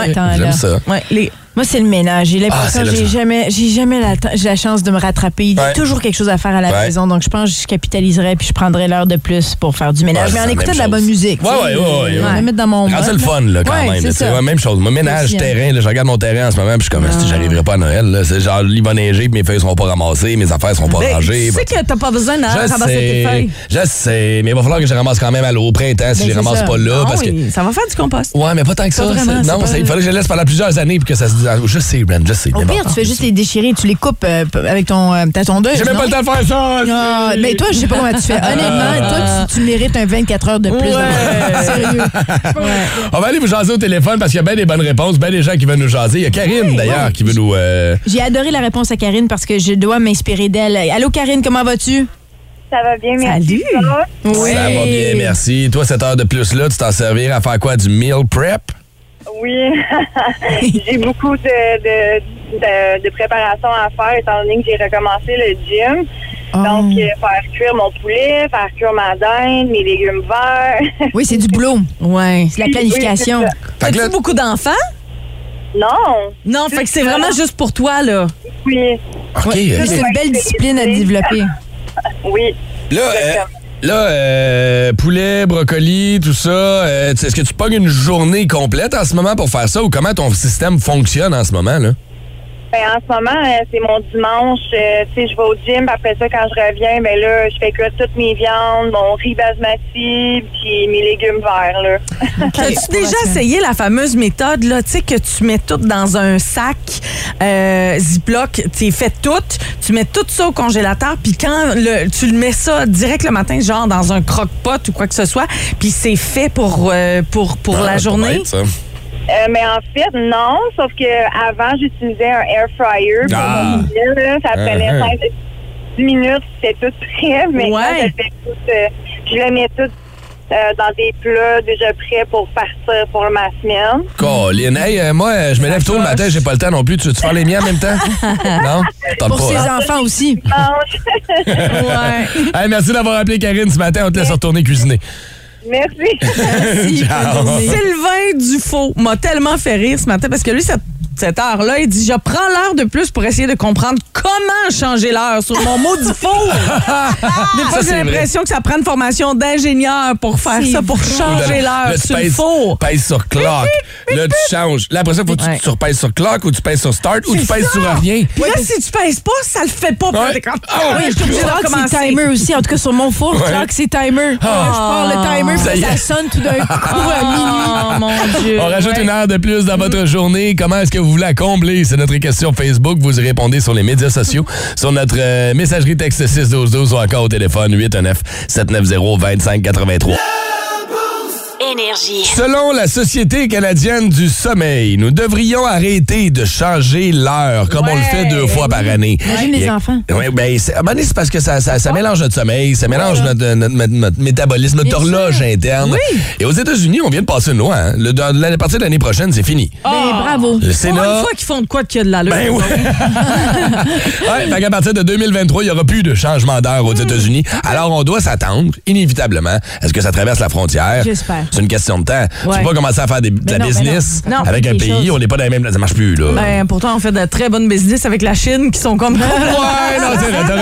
Ouais, les- Moi, c'est le ménage. J'ai l'impression Ah, c'est que j'ai jamais, j'ai jamais la, la chance de me rattraper. Il y a Ouais. toujours quelque chose à faire à la Ouais. maison. Donc, je pense que je capitaliserais puis je prendrais l'heure de plus pour faire du ménage. Ouais, mais en la écoutant de la chose. bonne musique. Ouais, ouais, ouais, ouais, mettre dans mon. Quand c'est le fun, là, quand même. c'est ouais, même chose. Moi, ménage, Aussi, hein. terrain, là, je regarde mon terrain en ce moment, puis je suis comme, Esti, j'arriverai pas à Noël. C'est genre, il va neiger, puis mes feuilles seront pas ramassées, mes affaires seront pas Ben, rangées. tu sais que t'as pas besoin Je ramasser tes feuilles. je sais, mais il va falloir que je ramasse quand même à l'eau au printemps si Ben, je les ramasse pas là. Ah parce que... oui, ça va faire du compost. Ouais, mais pas tant que ça. Non, il fallait que je laisse pendant plusieurs années puis que ça se dise. Je sais, Brent, je sais. Au pire, bon. tu fais juste les déchirer, tu les coupes euh, avec ton, euh, ta tondeuse. J'ai même pas le temps de faire ça. Ah, mais toi, je sais pas comment tu fais. [laughs] Honnêtement, toi, tu, tu mérites un 24 heures de plus. Ouais. [laughs] Sérieux. On va aller vous jaser au téléphone parce qu'il y a bien des bonnes réponses, bien des gens qui veulent nous jaser. Il y a Karine, d'ailleurs, qui veut nous. euh, J'ai adoré la réponse à Karine parce que je dois m'inspirer d'elle. Allô, Karine, comment vas-tu? Ça va bien, merci. Salut. Oui. Ça va bien, merci. Toi, cette heure de plus-là, tu t'en servir à faire quoi? Du meal prep? Oui, [laughs] j'ai beaucoup de, de, de, de préparation à faire étant donné que j'ai recommencé le gym. Oh. Donc, euh, faire cuire mon poulet, faire cuire ma dinde, mes légumes verts. Oui, c'est du boulot. Ouais. C'est la planification. Oui, Fait que As-tu là, beaucoup d'enfants? non, Non, fait que c'est vraiment juste pour toi, là. oui, OK. Ouais. ok. C'est une belle discipline à développer. oui. Là, euh, là euh, poulet, brocoli, tout ça, euh, est-ce que tu pognes une journée complète en ce moment pour faire ça ou comment ton système fonctionne en ce moment? là? Ben, en ce moment, euh, c'est mon dimanche. euh, tu sais, je vais au gym. puis Après ça, quand je reviens, ben là, je fais cuire toutes mes viandes, mon riz basmati, puis mes légumes verts, là. [laughs] As-tu déjà essayé la fameuse méthode, là, tu sais, que tu mets tout dans un sac euh, Ziploc, tu fais tout, tu mets tout ça au congélateur, puis quand le, tu le mets ça direct le matin, genre dans un croque-pot ou quoi que ce soit, puis c'est fait pour, euh, pour, pour Ah, la journée? Euh, mais en fait, non, sauf que avant j'utilisais un air fryer pour Ah. mon là. Ça prenait Uh-huh. 5 10 minutes, c'était tout prêt. [laughs] Mais Ouais. je, fais tout, euh, je le mets tout euh, dans des plats déjà prêts pour partir pour ma semaine. Colin, hey, euh, moi, je me lève tôt le matin, j'ai pas le temps non plus. Tu veux-tu faire les miens en même temps? [laughs] non? Pour pas, ses hein? enfants aussi. [laughs] Ouais. Hey, merci d'avoir appelé Karine ce matin. On te laisse retourner cuisiner. Merci. [laughs] Merci. Ciao. Sylvain Dufaux m'a tellement fait rire ce matin parce que lui, ça cette heure-là. Il dit Je prends l'heure de plus pour essayer de comprendre comment changer l'heure sur mon maudit four. [laughs] Des fois, j'ai l'impression que ça prend une formation d'ingénieur pour faire ça, pour changer l'heure tu sur le four. pèses sur clock. Là, tu changes. Là, après ça, faut que tu, tu repèses sur clock ou tu pèses sur start ou tu pèses sur rien. Là, si tu pèses pas, ça le fait pas. Comme, Ah Ah oui, je suis obligée de Clock, c'est recommencer. timer aussi. En tout cas, sur mon four, clock, c'est timer. Je pars le timer, Ça sonne tout d'un coup à minuit. Oh mon Dieu. On rajoute une heure de plus dans votre journée. Comment est-ce que vous voulez la combler? C'est notre question Facebook. Vous y répondez sur les médias sociaux, sur notre euh, messagerie texte 61212 ou encore au téléphone 819 790 2583. Énergie. Selon la Société canadienne du sommeil, nous devrions arrêter de changer l'heure comme on le fait deux fois par année. Imagine les enfants. Oui, ben, c'est, à un moment donné, c'est parce que ça, ça, ça mélange notre sommeil, ça mélange notre, notre- notre- notre métabolisme, notre Bien horloge sûr. interne. Oui. Et aux États-Unis, on vient de passer une loi. Hein. Le, à partir de l'année prochaine, c'est fini. Ben, bravo. Le Pour une Sénat. fois qu'ils font de quoi qu'il y a de l'allure. Ben oui. [laughs] ouais, fait qu'à partir de 2023, il n'y aura plus de changement d'heure aux États-Unis. Alors, on doit s'attendre, inévitablement, à ce que ça traverse la frontière. J'espère. C'est une question de temps. Tu Ouais. peux pas commencer à faire des- de la non, business non. Non, avec un pays. On n'est pas dans les mêmes... Ça marche plus, là. Ben, pourtant, on fait de très bonnes business avec la Chine qui sont comme. ouais, [laughs] non, t'as raison, t'as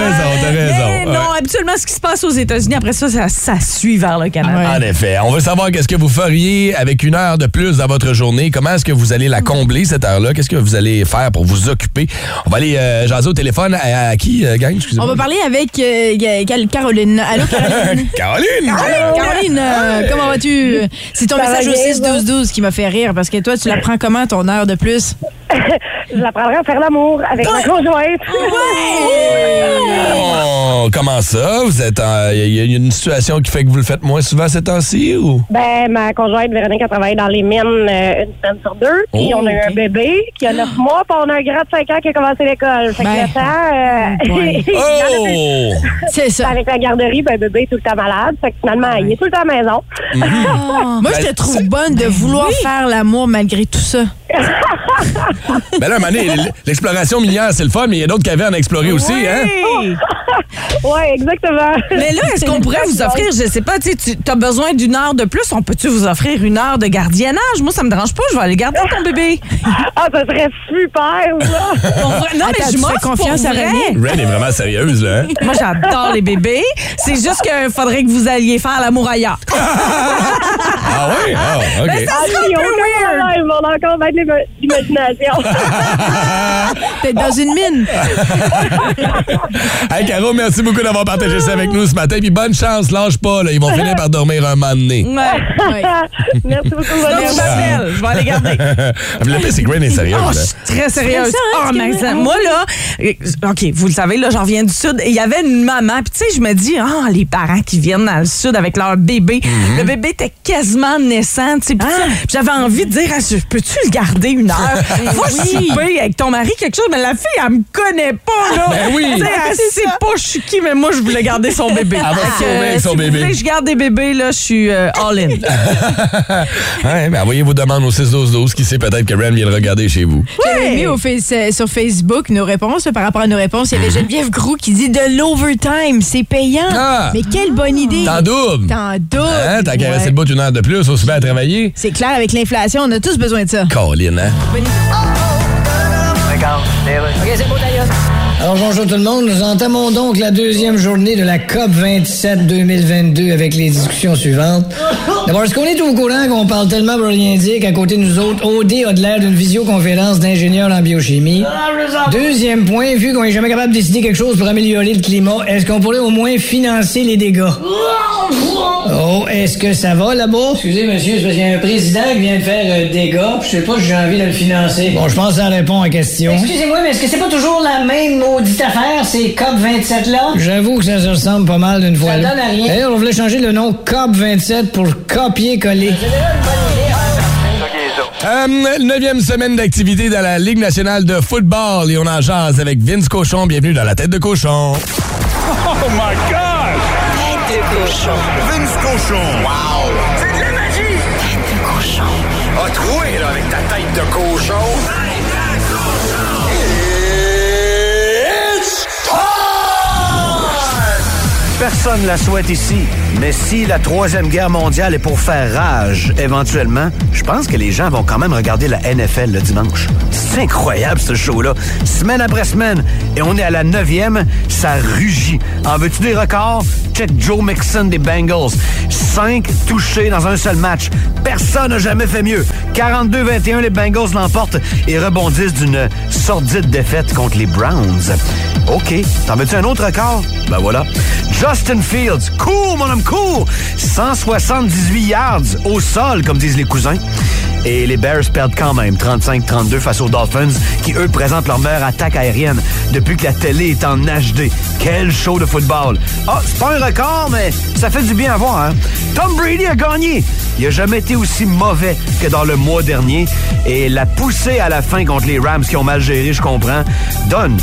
raison. Mais non, Ouais. habituellement, ce qui se passe aux États-Unis, après ça, ça, ça suit vers le Canada. En effet. On veut savoir qu'est-ce que vous feriez avec une heure de plus dans votre journée. Comment est-ce que vous allez la combler, cette heure-là? Qu'est-ce que vous allez faire pour vous occuper? On va aller euh, jaser au téléphone. À, à qui, euh, gang? Excusez-moi. On va parler avec euh, Caroline. Allô, Caroline? [laughs] Caroline! Caroline, euh, comment vas-tu? C'est ton Ça message au bien, 6-12-12 qui m'a fait rire parce que toi, tu la prends comment ton heure de plus? [laughs] Je l'apprendrai à faire l'amour avec ma conjointe. Oh, comment ça? Vous êtes Il y, a une situation qui fait que vous le faites moins souvent ces temps-ci ou? Ben, ma conjointe Véronique a travaillé dans les mines euh, une semaine sur deux. Puis Oh, on a eu un bébé qui a neuf mois, puis on a un grand de 5 ans qui a commencé l'école. Fait que Ben, le temps, euh. [laughs] Oh! C'est ça. Avec la garderie, ben, le bébé est tout le temps malade. Fait que finalement, il est tout le temps à la maison. [laughs] Moi, je te trouve bonne de vouloir faire l'amour malgré tout ça. [laughs] Ben là, l- l'exploration minière, c'est le fun, mais il y a d'autres cavernes à explorer aussi, hein? [laughs] Oui. Oui, exactement. Mais là, est-ce qu'on pourrait vous offrir, je sais pas, tu as besoin d'une heure de plus, on peut-tu vous offrir une heure de gardiennage? Moi, ça me dérange pas, je vais aller garder ton [laughs] bébé. Ah, ça serait super, vrai- Non, mais je m'offre fais confiance pour à. René? Ren est vraiment sérieuse, là. hein? Moi, j'adore les bébés. C'est juste qu'il faudrait que vous alliez faire l'amour ailleurs. Ah oui? Ah, [laughs] OK. Mais ça Ah, serait un peu weird. a encore l'imagination. [laughs] Peut-être dans une mine. [laughs] Hey, Caro, merci beaucoup d'avoir partagé ça avec nous ce matin. Puis bonne chance, lâche pas, là. Ils vont finir par dormir un moment donné. Ouais. Ouais. Merci beaucoup, Donc, Valérie. je vais aller garder. Le pire, c'est que Ren est sérieuse, Oh, là. je suis très sérieuse. ça, hein, Oh, mais ça- moi, là, OK, vous le savez, là, j'en reviens du Sud. et Il y avait une maman. Puis, tu sais, je me dis, ah, les parents qui viennent dans le Sud avec leur bébé. Mhm. Le bébé était quasiment naissant, tu sais. Puis, ça, puis j'avais envie de dire, ah, je- peux-tu le garder une heure? Va souper avec ton mari, quelque chose. Mais la fille, elle me connaît pas, là. Ben oui. Tu sais, elle sait pas je suis qui, mais moi, je voulais garder son bébé. Elle va Fait que, sauver avec euh, son si bébé. Vous voulez que je garde des bébés, là, je suis euh, all in. [laughs] ouais, mais envoyez vos demandes au 61212 qui sait peut-être que Ren vient le regarder chez vous. J'avais mis au face- euh, sur Facebook nos réponses. par rapport à nos réponses, il y avait Geneviève Groux qui dit de l'overtime, c'est payant. Ah! Mais quelle bonne idée. T'en double. T'en double. Hein, t'as rester le bout une heure de plus, aussi bien à travailler. C'est clair, avec l'inflation, on a tous besoin de ça. Colin, hein? Alors bonjour tout le monde, nous entamons donc la deuxième journée de la COP 27 2022 avec les discussions suivantes. D'abord, est-ce qu'on est au courant qu'on parle tellement pour rien dire qu'à côté de nous autres, OD a de l'air d'une visioconférence d'ingénieurs en biochimie? Deuxième point, vu qu'on est jamais capable de décider quelque chose pour améliorer le climat, est-ce qu'on pourrait au moins financer les dégâts? Oh, est-ce que ça va là-bas? Excusez, monsieur, c'est parce qu'il y a un président qui vient de faire euh, des gars, puis je sais pas si j'ai envie de le financer. Bon, je pense que ça répond à la question. Excusez-moi, mais est-ce que c'est pas toujours la même maudite affaire, ces COP27-là? J'avoue que ça se ressemble pas mal d'une fois. Ça là. donne à rien. D'ailleurs, on voulait changer le nom COP27 pour copier-coller. Euh, neuvième semaine d'activité dans la Ligue nationale de football et on en jase avec Vince Cochon. Bienvenue dans la tête de cochon. Oh my God! Cochon. Vince Cochon. Wow! C'est de la magie! Tête de cochon. A troué, là, avec ta tête de cochon. Tête de cochon! It's time! Personne la souhaite ici. Mais si la Troisième Guerre mondiale est pour faire rage, éventuellement, je pense que les gens vont quand même regarder la NFL le dimanche. C'est incroyable, ce show-là. Semaine après semaine. Et on est à la neuvième, ça rugit. En veux-tu des records? Check Joe Mixon des Bengals. Cinq touchés dans un seul match. Personne n'a jamais fait mieux. 42-21, les Bengals l'emportent et rebondissent d'une sordide défaite contre les Browns. OK. T'en veux-tu un autre record? Ben voilà. Justin Fields. Cool, mon homme, cool! 178 yards au sol, comme disent les cousins. Et les Bears perdent quand même 35-32 face aux Dolphins, qui eux présentent leur meilleure attaque aérienne depuis que la télé est en HD. Quel show de football! Ah, c'est pas un record, mais ça fait du bien à voir, hein? Tom Brady a gagné! Il a jamais été aussi mauvais que dans le mois dernier. Et la poussée à la fin contre les Rams qui ont mal géré, je comprends, donne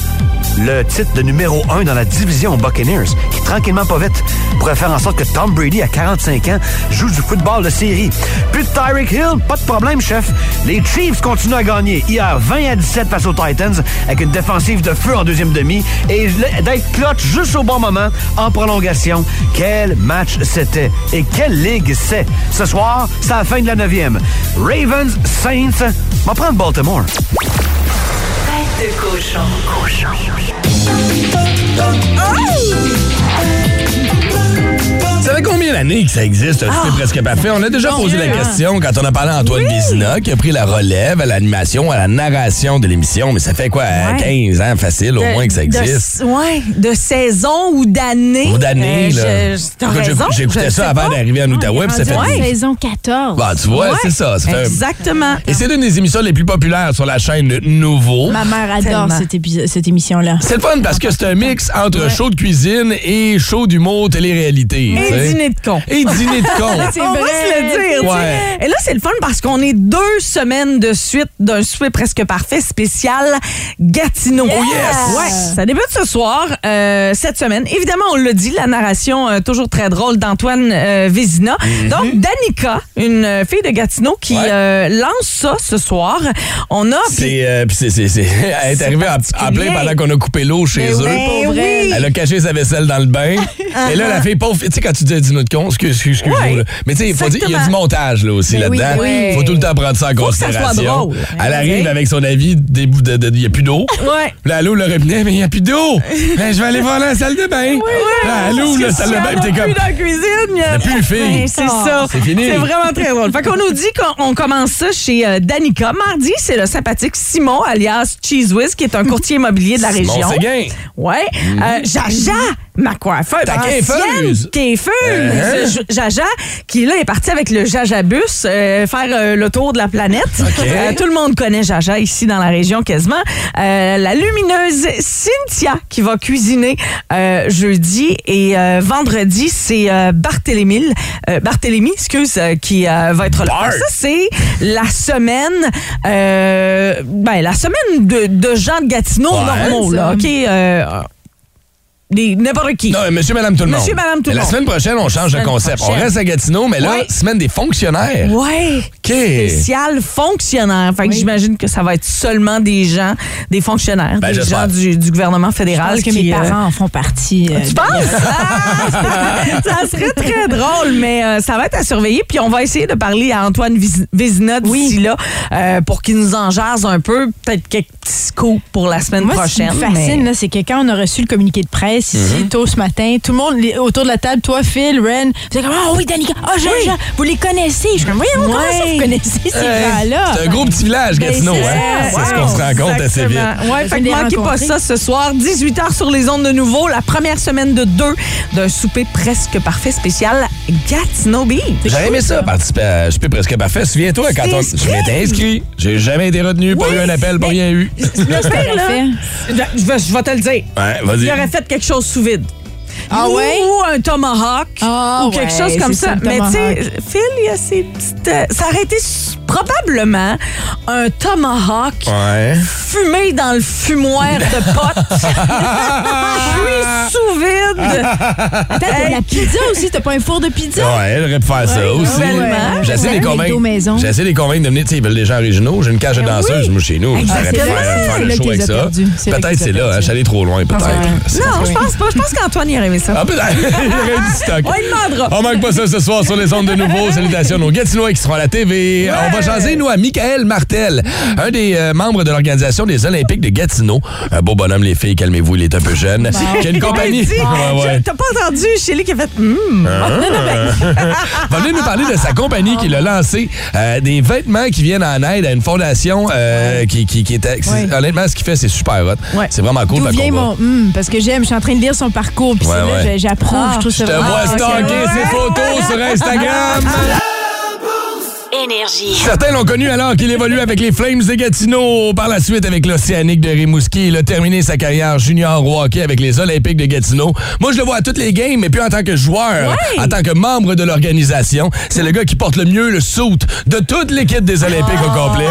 le titre de numéro 1 dans la division Buccaneers, qui tranquillement pas vite pourrait faire en sorte que Tom Brady, à 45 ans, joue du football de série. Plus de Tyreek Hill, pas de problème, chef. Les Chiefs continuent à gagner. Hier, 20 à 17 face aux Titans, avec une défensive de feu en deuxième demi, et d'être clutch juste au bon moment, en prolongation. Quel match c'était! Et quelle ligue c'est! Ce soir, c'est la fin de la neuvième. Ravens, Saints, on va prendre Baltimore. De cochon. Ça fait combien d'années que ça existe, un souper presque parfait? On a déjà posé la question quand on a parlé à Antoine Vézina, qui a pris la relève à l'animation, à la narration de l'émission. Mais ça fait quoi, Ouais. 15 ans facile au moins que ça existe? De, ouais, de saison ou d'année? Ou d'année, là. Euh, raison. J'écoutais ça avant d'arriver en Outaouais, puis ça fait Ouais. Saison 14. Bah, tu vois, Ouais, c'est ça. ça fait- Exactement. Et c'est l'une des émissions les plus populaires sur la chaîne Nouveau. Ma mère adore Tellement. cette émission-là. C'est le fun parce que c'est un mix entre show de cuisine et show d'humour télé-réalité. Et dîner de con. Et dîner de con. [laughs] C'est On va se le dire. tu sais. Ouais. Et là, c'est le fun parce qu'on est deux semaines de suite d'un souper presque parfait spécial Gatineau. Oh yes! Ouais. Ça débute ce soir, euh, cette semaine. Évidemment, on l'a dit, la narration euh, toujours très drôle d'Antoine euh, Vézina. Donc, Danica, une euh, fille de Gatineau qui. Ouais. euh, lance ça ce soir. On a... C'est, euh, puis c'est, c'est, c'est- [laughs] Elle est arrivée en, en particulier. plein pendant qu'on a coupé l'eau chez Mais eux. oui. Elle a caché sa vaisselle dans le bain. [laughs] Et là, la fille pauvre, tu sais, quand tu dis un dîner de con, excuse, excuse, Ouais, là. Mais tu sais, il faut dire, il y a du montage, là, aussi, oui, là-dedans. oui. faut tout le temps prendre ça en Faut ça considération. drôle. Elle arrive avec son avis, il n'y a plus d'eau. Ouais. Là, elle ouvre le robinet, mais il n'y a plus d'eau. [laughs] Ben, je vais aller voir la salle de bain. Là, elle ouvre la salle de bain, t'es comme. Plus dans la cuisine. Il n'y a plus de filles. C'est ça. C'est fini. C'est vraiment très drôle. Fait qu'on nous dit qu'on on commence ça chez euh, Danica. Mardi, c'est le sympathique Simon, alias Cheese Whiz, qui est un courtier immobilier de la Simon région. Séguin. Ouais. Euh, Jaja, ma coiffeuse. Ta coiffeuse? Ce Jaja, qui là est parti avec le Jajabus euh, faire euh, le tour de la planète. Euh, tout le monde connaît Jaja ici dans la région quasiment. Euh, la lumineuse Cynthia qui va cuisiner euh, jeudi et euh, vendredi, c'est euh, Barthélémy, euh, Barthélémy, excuse, euh, qui euh, va être là. Bart. Ça, c'est la semaine, euh, ben, la semaine de, de gens de Gatineau Ouais, normaux, là, OK? N'importe qui. Non, monsieur, madame, tout le monde. Monsieur, madame, tout le La monde. semaine prochaine, on change de concept. On prochaine. reste à Gatineau, mais là, Ouais. semaine des fonctionnaires. Ouais. OK. Spécial fonctionnaire. Fait que j'imagine que ça va être seulement des gens, des fonctionnaires, Ben, des gens du, du gouvernement Je fédéral. pense que qui, mes euh, parents en font partie. euh, Tu penses? Ah! ça serait très drôle, mais euh, ça va être à surveiller. Puis on va essayer de parler à Antoine Vézina d'ici là euh, pour qu'il nous en jase un peu. Peut-être quelques petits scoops pour la semaine Moi, ce qui prochaine. me fascine, mais- c'est que quand on a reçu le communiqué de presse ici tôt ce matin, tout le monde les- autour de la table, toi, Phil, Ren, vous êtes comme Ah oui, Danica, ah Jean, Jean, vous les connaissez. Je suis comme Voyons, comment ça Ouais. vous connaissez ces gens-là? C'est un gros petit village, Ben, Gatineau. c'est hein? C'est ce qu'on se rend compte assez vite. Ouais, fait que manquez pas ça ce soir, 18h sur les ondes de nouveau, la première semaine de deux d'un souper presque parfait spécial Gatineau Beach. J'aurais aimé ça, participer à Souper presque parfait. Souviens-toi, quand on, je m'étais inscrit, j'ai jamais été retenu, pas Oui, eu un appel, pas rien eu. [laughs] Je vais, te le dire. Ouais, Il vas-y. aurait fait quelque chose sous vide. Ah Ou- ouais? Ou un tomahawk. Ah ou quelque ouais, chose comme ça. Mais tu sais. Phil, il y a ces petites. euh, ça aurait été probablement un tomahawk Ouais. fumée dans le fumoir de potes. [laughs] Je suis sous vide. Attends, t'as de la pizza aussi, t'as pas un four de pizza? Ouais, elle aurait pu faire ça Ouais, aussi. J'essaie de les convaincre. J'essaie de les convaincre de venir, tu sais, ils veulent des gens originaux. J'ai une cage de Ben danseuse, oui. moi, chez nous. J'aurais pu faire, le show avec ça. Peut-être c'est là, hein, je suis allé trop loin, peut-être. Non, je pense pas. Je pense qu'Antoine y aurait aimé ça. Ah, peut-être. [laughs] Il aurait du stock. On lui demandera. On manque pas ça ce soir sur les ondes de nouveau. Salutations nos Gatinois qui seront à la TV. On va jaser, nous, à Michael Martel, un des euh, membres de l'organisation des Olympiques de Gatineau. Un beau bonhomme, les filles, calmez-vous, il est un peu jeune. Qui a une compagnie. Ouais, ouais. T'as pas entendu Shelly qui a fait. Ah. va venir nous parler de sa compagnie qui l'a lancé, euh, des vêtements qui viennent en aide à une fondation euh, qui, qui, qui est... Ouais. Honnêtement, ce qu'il fait, c'est super hot. C'est vraiment cool. Vient va- mon hum, parce que j'aime, je suis en train de lire son parcours puis j'approuve, Ah. je trouve ça Je te vois stalker ses photos sur Instagram. [laughs] Énergie. Certains l'ont connu alors qu'il évolue avec les Flames de Gatineau. Par la suite, avec l'Océanique de Rimouski, il a terminé sa carrière junior au hockey avec les Olympiques de Gatineau. Moi, je le vois à toutes les games, mais puis en tant que joueur, en tant que membre de l'organisation, c'est le gars qui porte le mieux le suit de toute l'équipe des Olympiques au complet.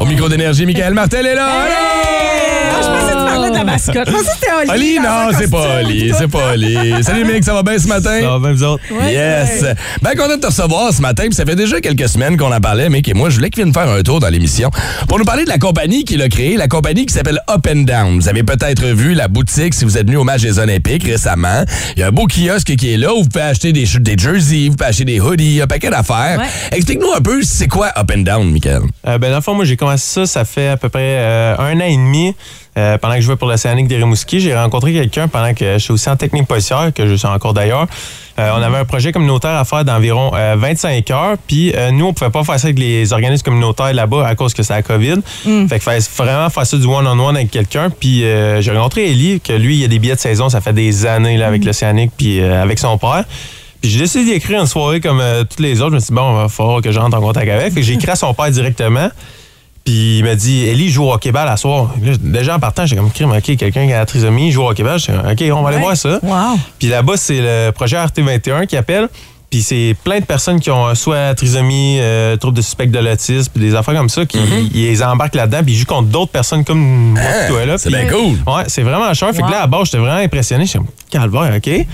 Au micro d'énergie, Michael Martel est là. Ah, parlais de la mascotte. Je pensais que c'était Oli. Non, c'est pas. Oli, c'est pas Oli. Salut, Mick, ça va bien ce matin? Ça va bien, vous autres? Yes. Ben, content de te recevoir ce matin, puis ça fait déjà quelques semaines qu'on en parlait, Mick et moi, je voulais qu'il vienne faire un tour dans l'émission pour nous parler de la compagnie qu'il a créée, la compagnie qui s'appelle Up and Down. Vous avez peut-être vu la boutique si vous êtes venu au match des Olympiques récemment. Il y a un beau kiosque qui est là où vous pouvez acheter des, des jerseys, vous pouvez acheter des hoodies, un paquet d'affaires. Explique-nous un peu, c'est quoi Up and Down, Michael? Euh, ben, dans le fond, moi, j'ai commencé ça, ça fait à peu près euh, un an et demi. Euh, pendant que je jouais pour l'Océanique des Rimouski, j'ai rencontré quelqu'un pendant que je suis aussi en technique policière, que je suis encore d'ailleurs. Euh, on avait un projet communautaire à faire d'environ euh, 25 heures. Puis euh, nous, on pouvait pas faire ça avec les organismes communautaires là-bas à cause que c'est la COVID. Fait qu'il fallait vraiment faire ça du one-on-one avec quelqu'un. Puis euh, j'ai rencontré Ellie, que lui, il a des billets de saison, ça fait des années là, avec l'Océanique, puis euh, avec son père. Puis j'ai décidé d'y écrire une soirée comme euh, toutes les autres. Je me suis dit, bon, il va falloir que je rentre en contact avec. Fait que j'ai écrit à son père directement. Puis il m'a dit, Ellie joue au hockey-ball à soir. Là, déjà en partant, j'ai comme crime, OK, quelqu'un qui a la trisomie, il joue au hockey-ball. J'ai dit, OK, on va aller Ouais. voir ça. Wow. Puis là-bas, c'est le projet RT21 qui appelle. Puis c'est plein de personnes qui ont euh, soit trisomie, euh, trouble de suspect de l'autisme, puis des affaires comme ça, qui ils les embarquent là-dedans, puis ils jouent contre d'autres personnes comme moi Ah, toi là. c'est bien cool. Ouais, c'est vraiment cher. Fait que là, à la base, j'étais vraiment impressionné. Je suis comme, calvaire, OK.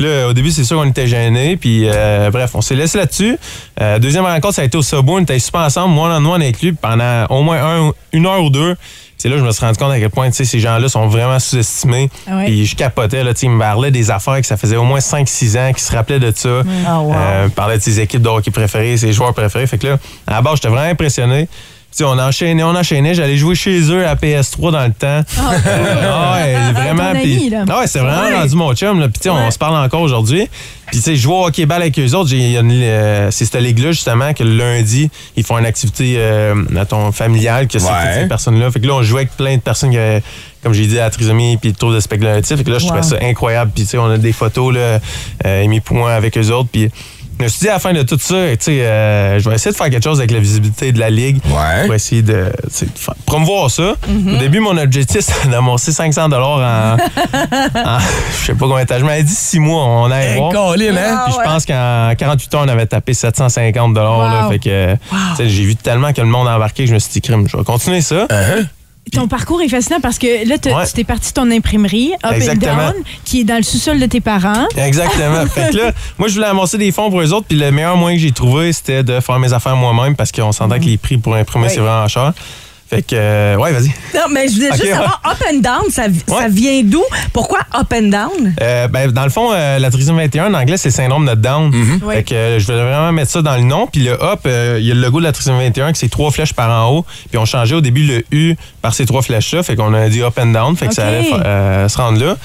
Là, au début, c'est sûr qu'on était gênés. Puis, euh, bref, on s'est laissé là-dessus. Euh, deuxième rencontre, ça a été au Subway. On était super ensemble, moi en moi avec lui, pendant au moins un- une heure ou deux. C'est là que je me suis rendu compte à quel point ces gens-là sont vraiment sous-estimés. Ah ouais? Puis je capotais. Là, tu sais, il me parlait des affaires que ça faisait au moins 5-6 ans qu'il se rappelait de ça. Ah, wow. Euh, il parlait de ses équipes de hockey préférées, ses joueurs préférés. Fait que là, à la base, j'étais vraiment impressionné. Tu sais, on enchaînait, on enchaînait. J'allais jouer chez eux à PS3 dans le temps. Euh, ouais, [laughs] vraiment. Puis- ami, là. Ah ouais, c'est vraiment Ouais. rendu mon chum. Là. Puis, sais, on se parle encore aujourd'hui. Puis, tu sais, je joue au hockey-ball avec eux autres. J'ai- il y a une- euh, c'est cette ligue-là, justement, que le lundi, ils font une activité euh, mettons, familiale, que c'est Ouais. toutes ces personnes-là. Fait que là, on jouait avec plein de personnes qui avaient, comme j'ai dit, la trisomie puis le trouble de spectre. Fait que là, je trouvais Wow. ça incroyable. Puis, tu sais, on a des photos, là, euh, Amy Pouin avec eux autres. Puis, je me suis dit, à la fin de tout ça, tu sais, euh, je vais essayer de faire quelque chose avec la visibilité de la Ligue Ouais. pour essayer de, faire- promouvoir ça. Mm-hmm. Au début, mon objectif, [laughs] c'était d'amasser 500 en, en- je sais pas combien de temps. Je m'avais dit 6 mois, on allait Hey, voir. Colin, hein? Ah, Puis je pense qu'en 48 heures, on avait tapé 750 là, Wow. Fait que, j'ai vu tellement que le monde a embarqué que je me suis dit, crime, je vais continuer ça. Uh-huh. Ton parcours est fascinant parce que là, Ouais. tu t'es parti de ton imprimerie, Up Exactement. and Down, qui est dans le sous-sol de tes parents. Exactement. [laughs] fait que là, moi, je voulais amasser des fonds pour eux autres, puis le meilleur moyen que j'ai trouvé, c'était de faire mes affaires moi-même parce qu'on s'entend que les prix pour imprimer, c'est vraiment cher. Fait que, euh, ouais, vas-y. Non, mais je voulais [laughs] juste ouais. savoir, up and down, ça, ça Ouais. vient d'où? Pourquoi up and down? Euh, ben, dans le fond, euh, la trisomie 21, en anglais, c'est syndrome de Down. Oui. Fait que euh, je voulais vraiment mettre ça dans le nom. Puis le up, euh, il y a le logo de la trisomie 21, que c'est trois flèches par en haut. Puis on changeait au début le U par ces trois flèches-là. Fait qu'on a dit up and down. Fait que ça allait euh, se rendre là.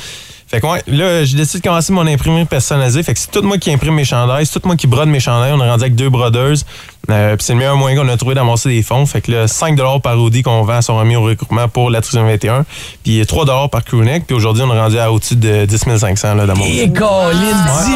Fait que ouais, là, j'ai décidé de commencer mon imprimerie personnalisée. Fait que c'est tout moi qui imprime mes chandails, c'est tout moi qui brode mes chandails. On est rendu avec deux brodeuses. Euh, puis c'est le meilleur moyen qu'on a trouvé d'amasser des fonds. Fait que là, 5 par hoodie qu'on vend sont remis au recrutement pour la trisomie 21. Puis 3 par crewneck. Puis aujourd'hui, on est rendu à au-dessus de 10 500 là, d'amasser. Et Colin,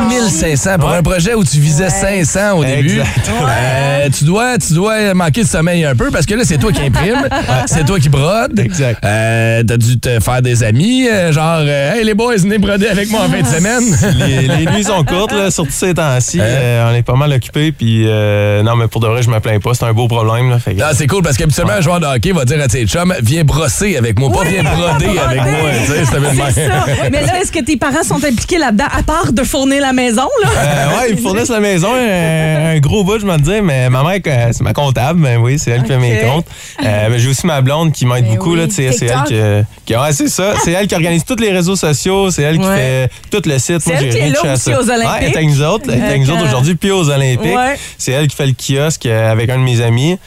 10 500 pour Ouais. un projet où tu visais 500 au début. Exactement. Euh, tu, dois, tu dois manquer de sommeil un peu parce que là, c'est toi qui imprime, [laughs] c'est toi qui brode. Exact. Euh, T'as dû te faire des amis, euh, genre, euh, hey les boys, venez broder avec moi en fin de semaine. les, les nuits sont courtes, là, surtout ces temps-ci. On est pas mal occupés. Puis, euh, non, mais pour pour de vrai, je me plains pas. C'est un beau problème. Là, fait que- Ah, c'est cool parce qu'habituellement, un joueur de hockey va dire à ses chums Viens brosser avec moi, pas viens broder avec moi. C'est ça. [laughs] Mais là, est-ce que tes parents sont impliqués là-dedans, à part de fournir la maison, là? Euh, ouais, ils fournissent la maison, un, un gros bout, je me disais, mais ma mère, euh, c'est ma comptable, mais oui, c'est elle qui fait mes comptes. Euh, mais j'ai aussi ma blonde qui m'aide beaucoup, là, tu sais, c'est elle qui, qui- ouais, c'est ça, c'est elle qui organise tous les réseaux sociaux, c'est elle qui Ouais. fait tout le site. C'est Moi, elle j'ai qui est rien là aussi aux Olympiques. Ouais, elle est avec nous autres, elle est avec nous autres aujourd'hui, puis aux Olympiques. Ouais. C'est elle qui fait le kiosque euh, avec un de mes amis.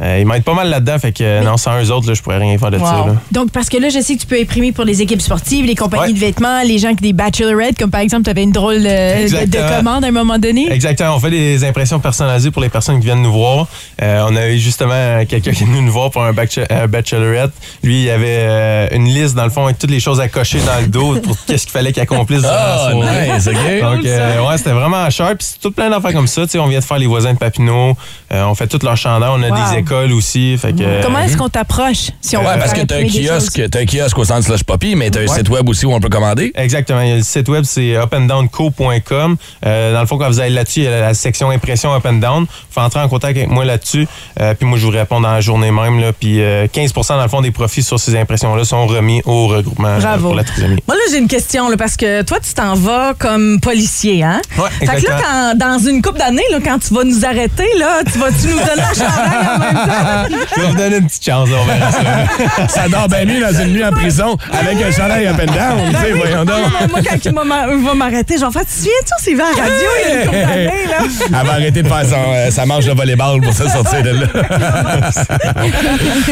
Euh, ils m'aident pas mal là-dedans, fait que euh, non, sans eux autres, là, je pourrais rien faire de ça. Là. Donc, parce que là, je sais que tu peux imprimer pour les équipes sportives, les compagnies de vêtements, les gens qui des bachelorettes, comme par exemple, tu avais une drôle euh, de, commande à un moment donné. Exactement. On fait des impressions personnalisées pour les personnes qui viennent nous voir. Euh, on a eu justement quelqu'un qui est venu nous voir pour un bache- un bachelorette. Lui, il avait euh, une liste, dans le fond, avec toutes les choses à cocher dans le dos pour [laughs] qu'est-ce qu'il fallait qu'il accomplisse. durant la Ah, soirée. nice, ok. Donc, euh, ouais, c'était vraiment cher. Puis c'est tout plein d'affaires comme ça. Tu sais, on vient de faire les voisins de Papineau. Euh, on fait toutes leurs chandails. On a Wow. des écoles aussi. Fait que, Comment est-ce euh, qu'on t'approche si on Ouais, veut parce que t'as un kiosque, t'as un kiosque au centre slash Poppy, mais t'as un Ouais. site web aussi où on peut commander? Exactement. Il y a le site web, c'est upandownco.com. Euh, dans le fond, quand vous allez là-dessus, il y a la section impression up and down. Faut entrer en contact avec moi là-dessus. Euh, puis moi, je vous réponds dans la journée même. Là, puis euh, 15 dans le fond des profits sur ces impressions-là sont remis au regroupement euh, Bravo. pour la trisomie. Moi, là, j'ai une question, là, parce que toi, tu t'en vas comme policier, hein? Ouais, Fait que là, exactement. quand- dans une couple d'années, quand tu vas nous arrêter, là, tu vas-tu nous donner un chandail? Je vais vous donner une petite chance, on verra ça. Ça dort bien mieux dans une nuit en prison avec un chandail up and down. tu sais, Ben oui, voyons donc. moi, moi, quand il m'a- va m'arrêter, j'en fais, tu te souviens-tu, vu à la radio il y a une couple d'années, là? Elle va arrêter de faire son, euh, sa manche de volleyball pour se sortir de là.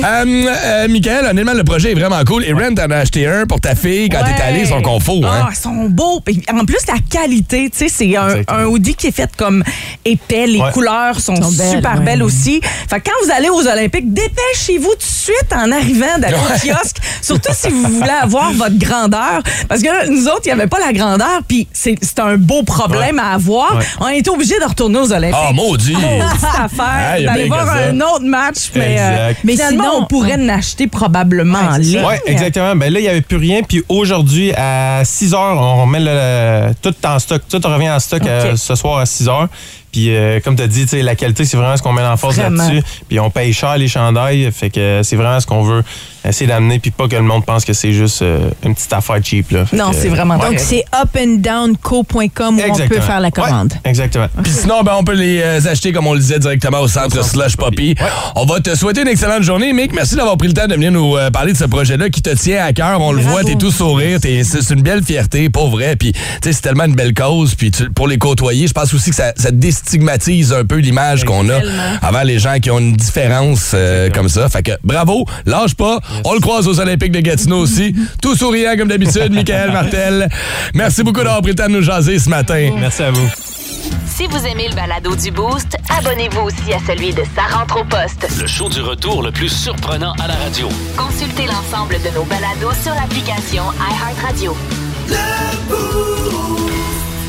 euh, [laughs] euh, Michael, honnêtement, le projet est vraiment cool. Et Ren, t'en as acheté un pour ta fille quand t'es allé, son confort. Hein? Ah, ils sont beaux. En plus, la qualité, tu sais, c'est un, un hoodie qui est fait comme épais. Les Ouais. couleurs sont, Sont belles, super ouais. belles aussi. Fait que quand vous allez aux Olympiques, dépêchez-vous tout de suite en arrivant d'aller au Ouais. kiosque. Surtout si vous voulez avoir votre grandeur. Parce que là, nous autres, il n'y avait pas la grandeur. Puis c'est un beau problème à avoir. Ouais. On était obligé de retourner aux Olympiques. Ah, maudit! Maudite [laughs] affaire. Ah, il y a d'aller voir un autre match. Mais, euh, mais sinon- on pourrait en acheter probablement en ligne. Oui, exactement. Ben là, il n'y avait plus rien. Puis aujourd'hui, à 6 heures, on remet le, tout en stock. Tout revient en stock euh, ce soir à 6 heures. Puis euh, comme tu as dit, la qualité, c'est vraiment ce qu'on met en force là-dessus. Puis on paye cher les chandails. Fait que c'est vraiment ce qu'on veut essayer d'amener. Puis pas que le monde pense que c'est juste euh, une petite affaire cheap. Là. Non, c'est vraiment ouais. Donc, c'est upanddownco.com où on peut faire la commande. Ouais, exactement. Puis sinon, ben, on peut les euh, acheter, comme on le disait, directement au centre slash Poppy. On va te souhaiter une excellente journée, Mick. Merci d'avoir pris le temps de venir nous parler de ce projet-là qui te tient à cœur. On le voit, t'es tout sourire. t'es- C'est une belle fierté, pas vrai. Puis, tu sais, c'est tellement une belle cause. Puis, pour les côtoyer, je pense aussi que ça, ça déstigmatise un peu l'image qu'on a avant les gens qui ont une différence euh, comme ça. Fait que bravo, lâche pas. On le croise aux Olympiques de Gatineau aussi. [laughs] Tout souriant comme d'habitude, Michael Martel. Merci beaucoup d'avoir pris le temps de nous jaser ce matin. Merci à vous. Si vous aimez le balado du Boost, abonnez-vous aussi à celui de Sa rentre au poste. Le show du retour le plus surprenant à la radio. Consultez l'ensemble de nos balados sur l'application iHeartRadio.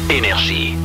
Énergie.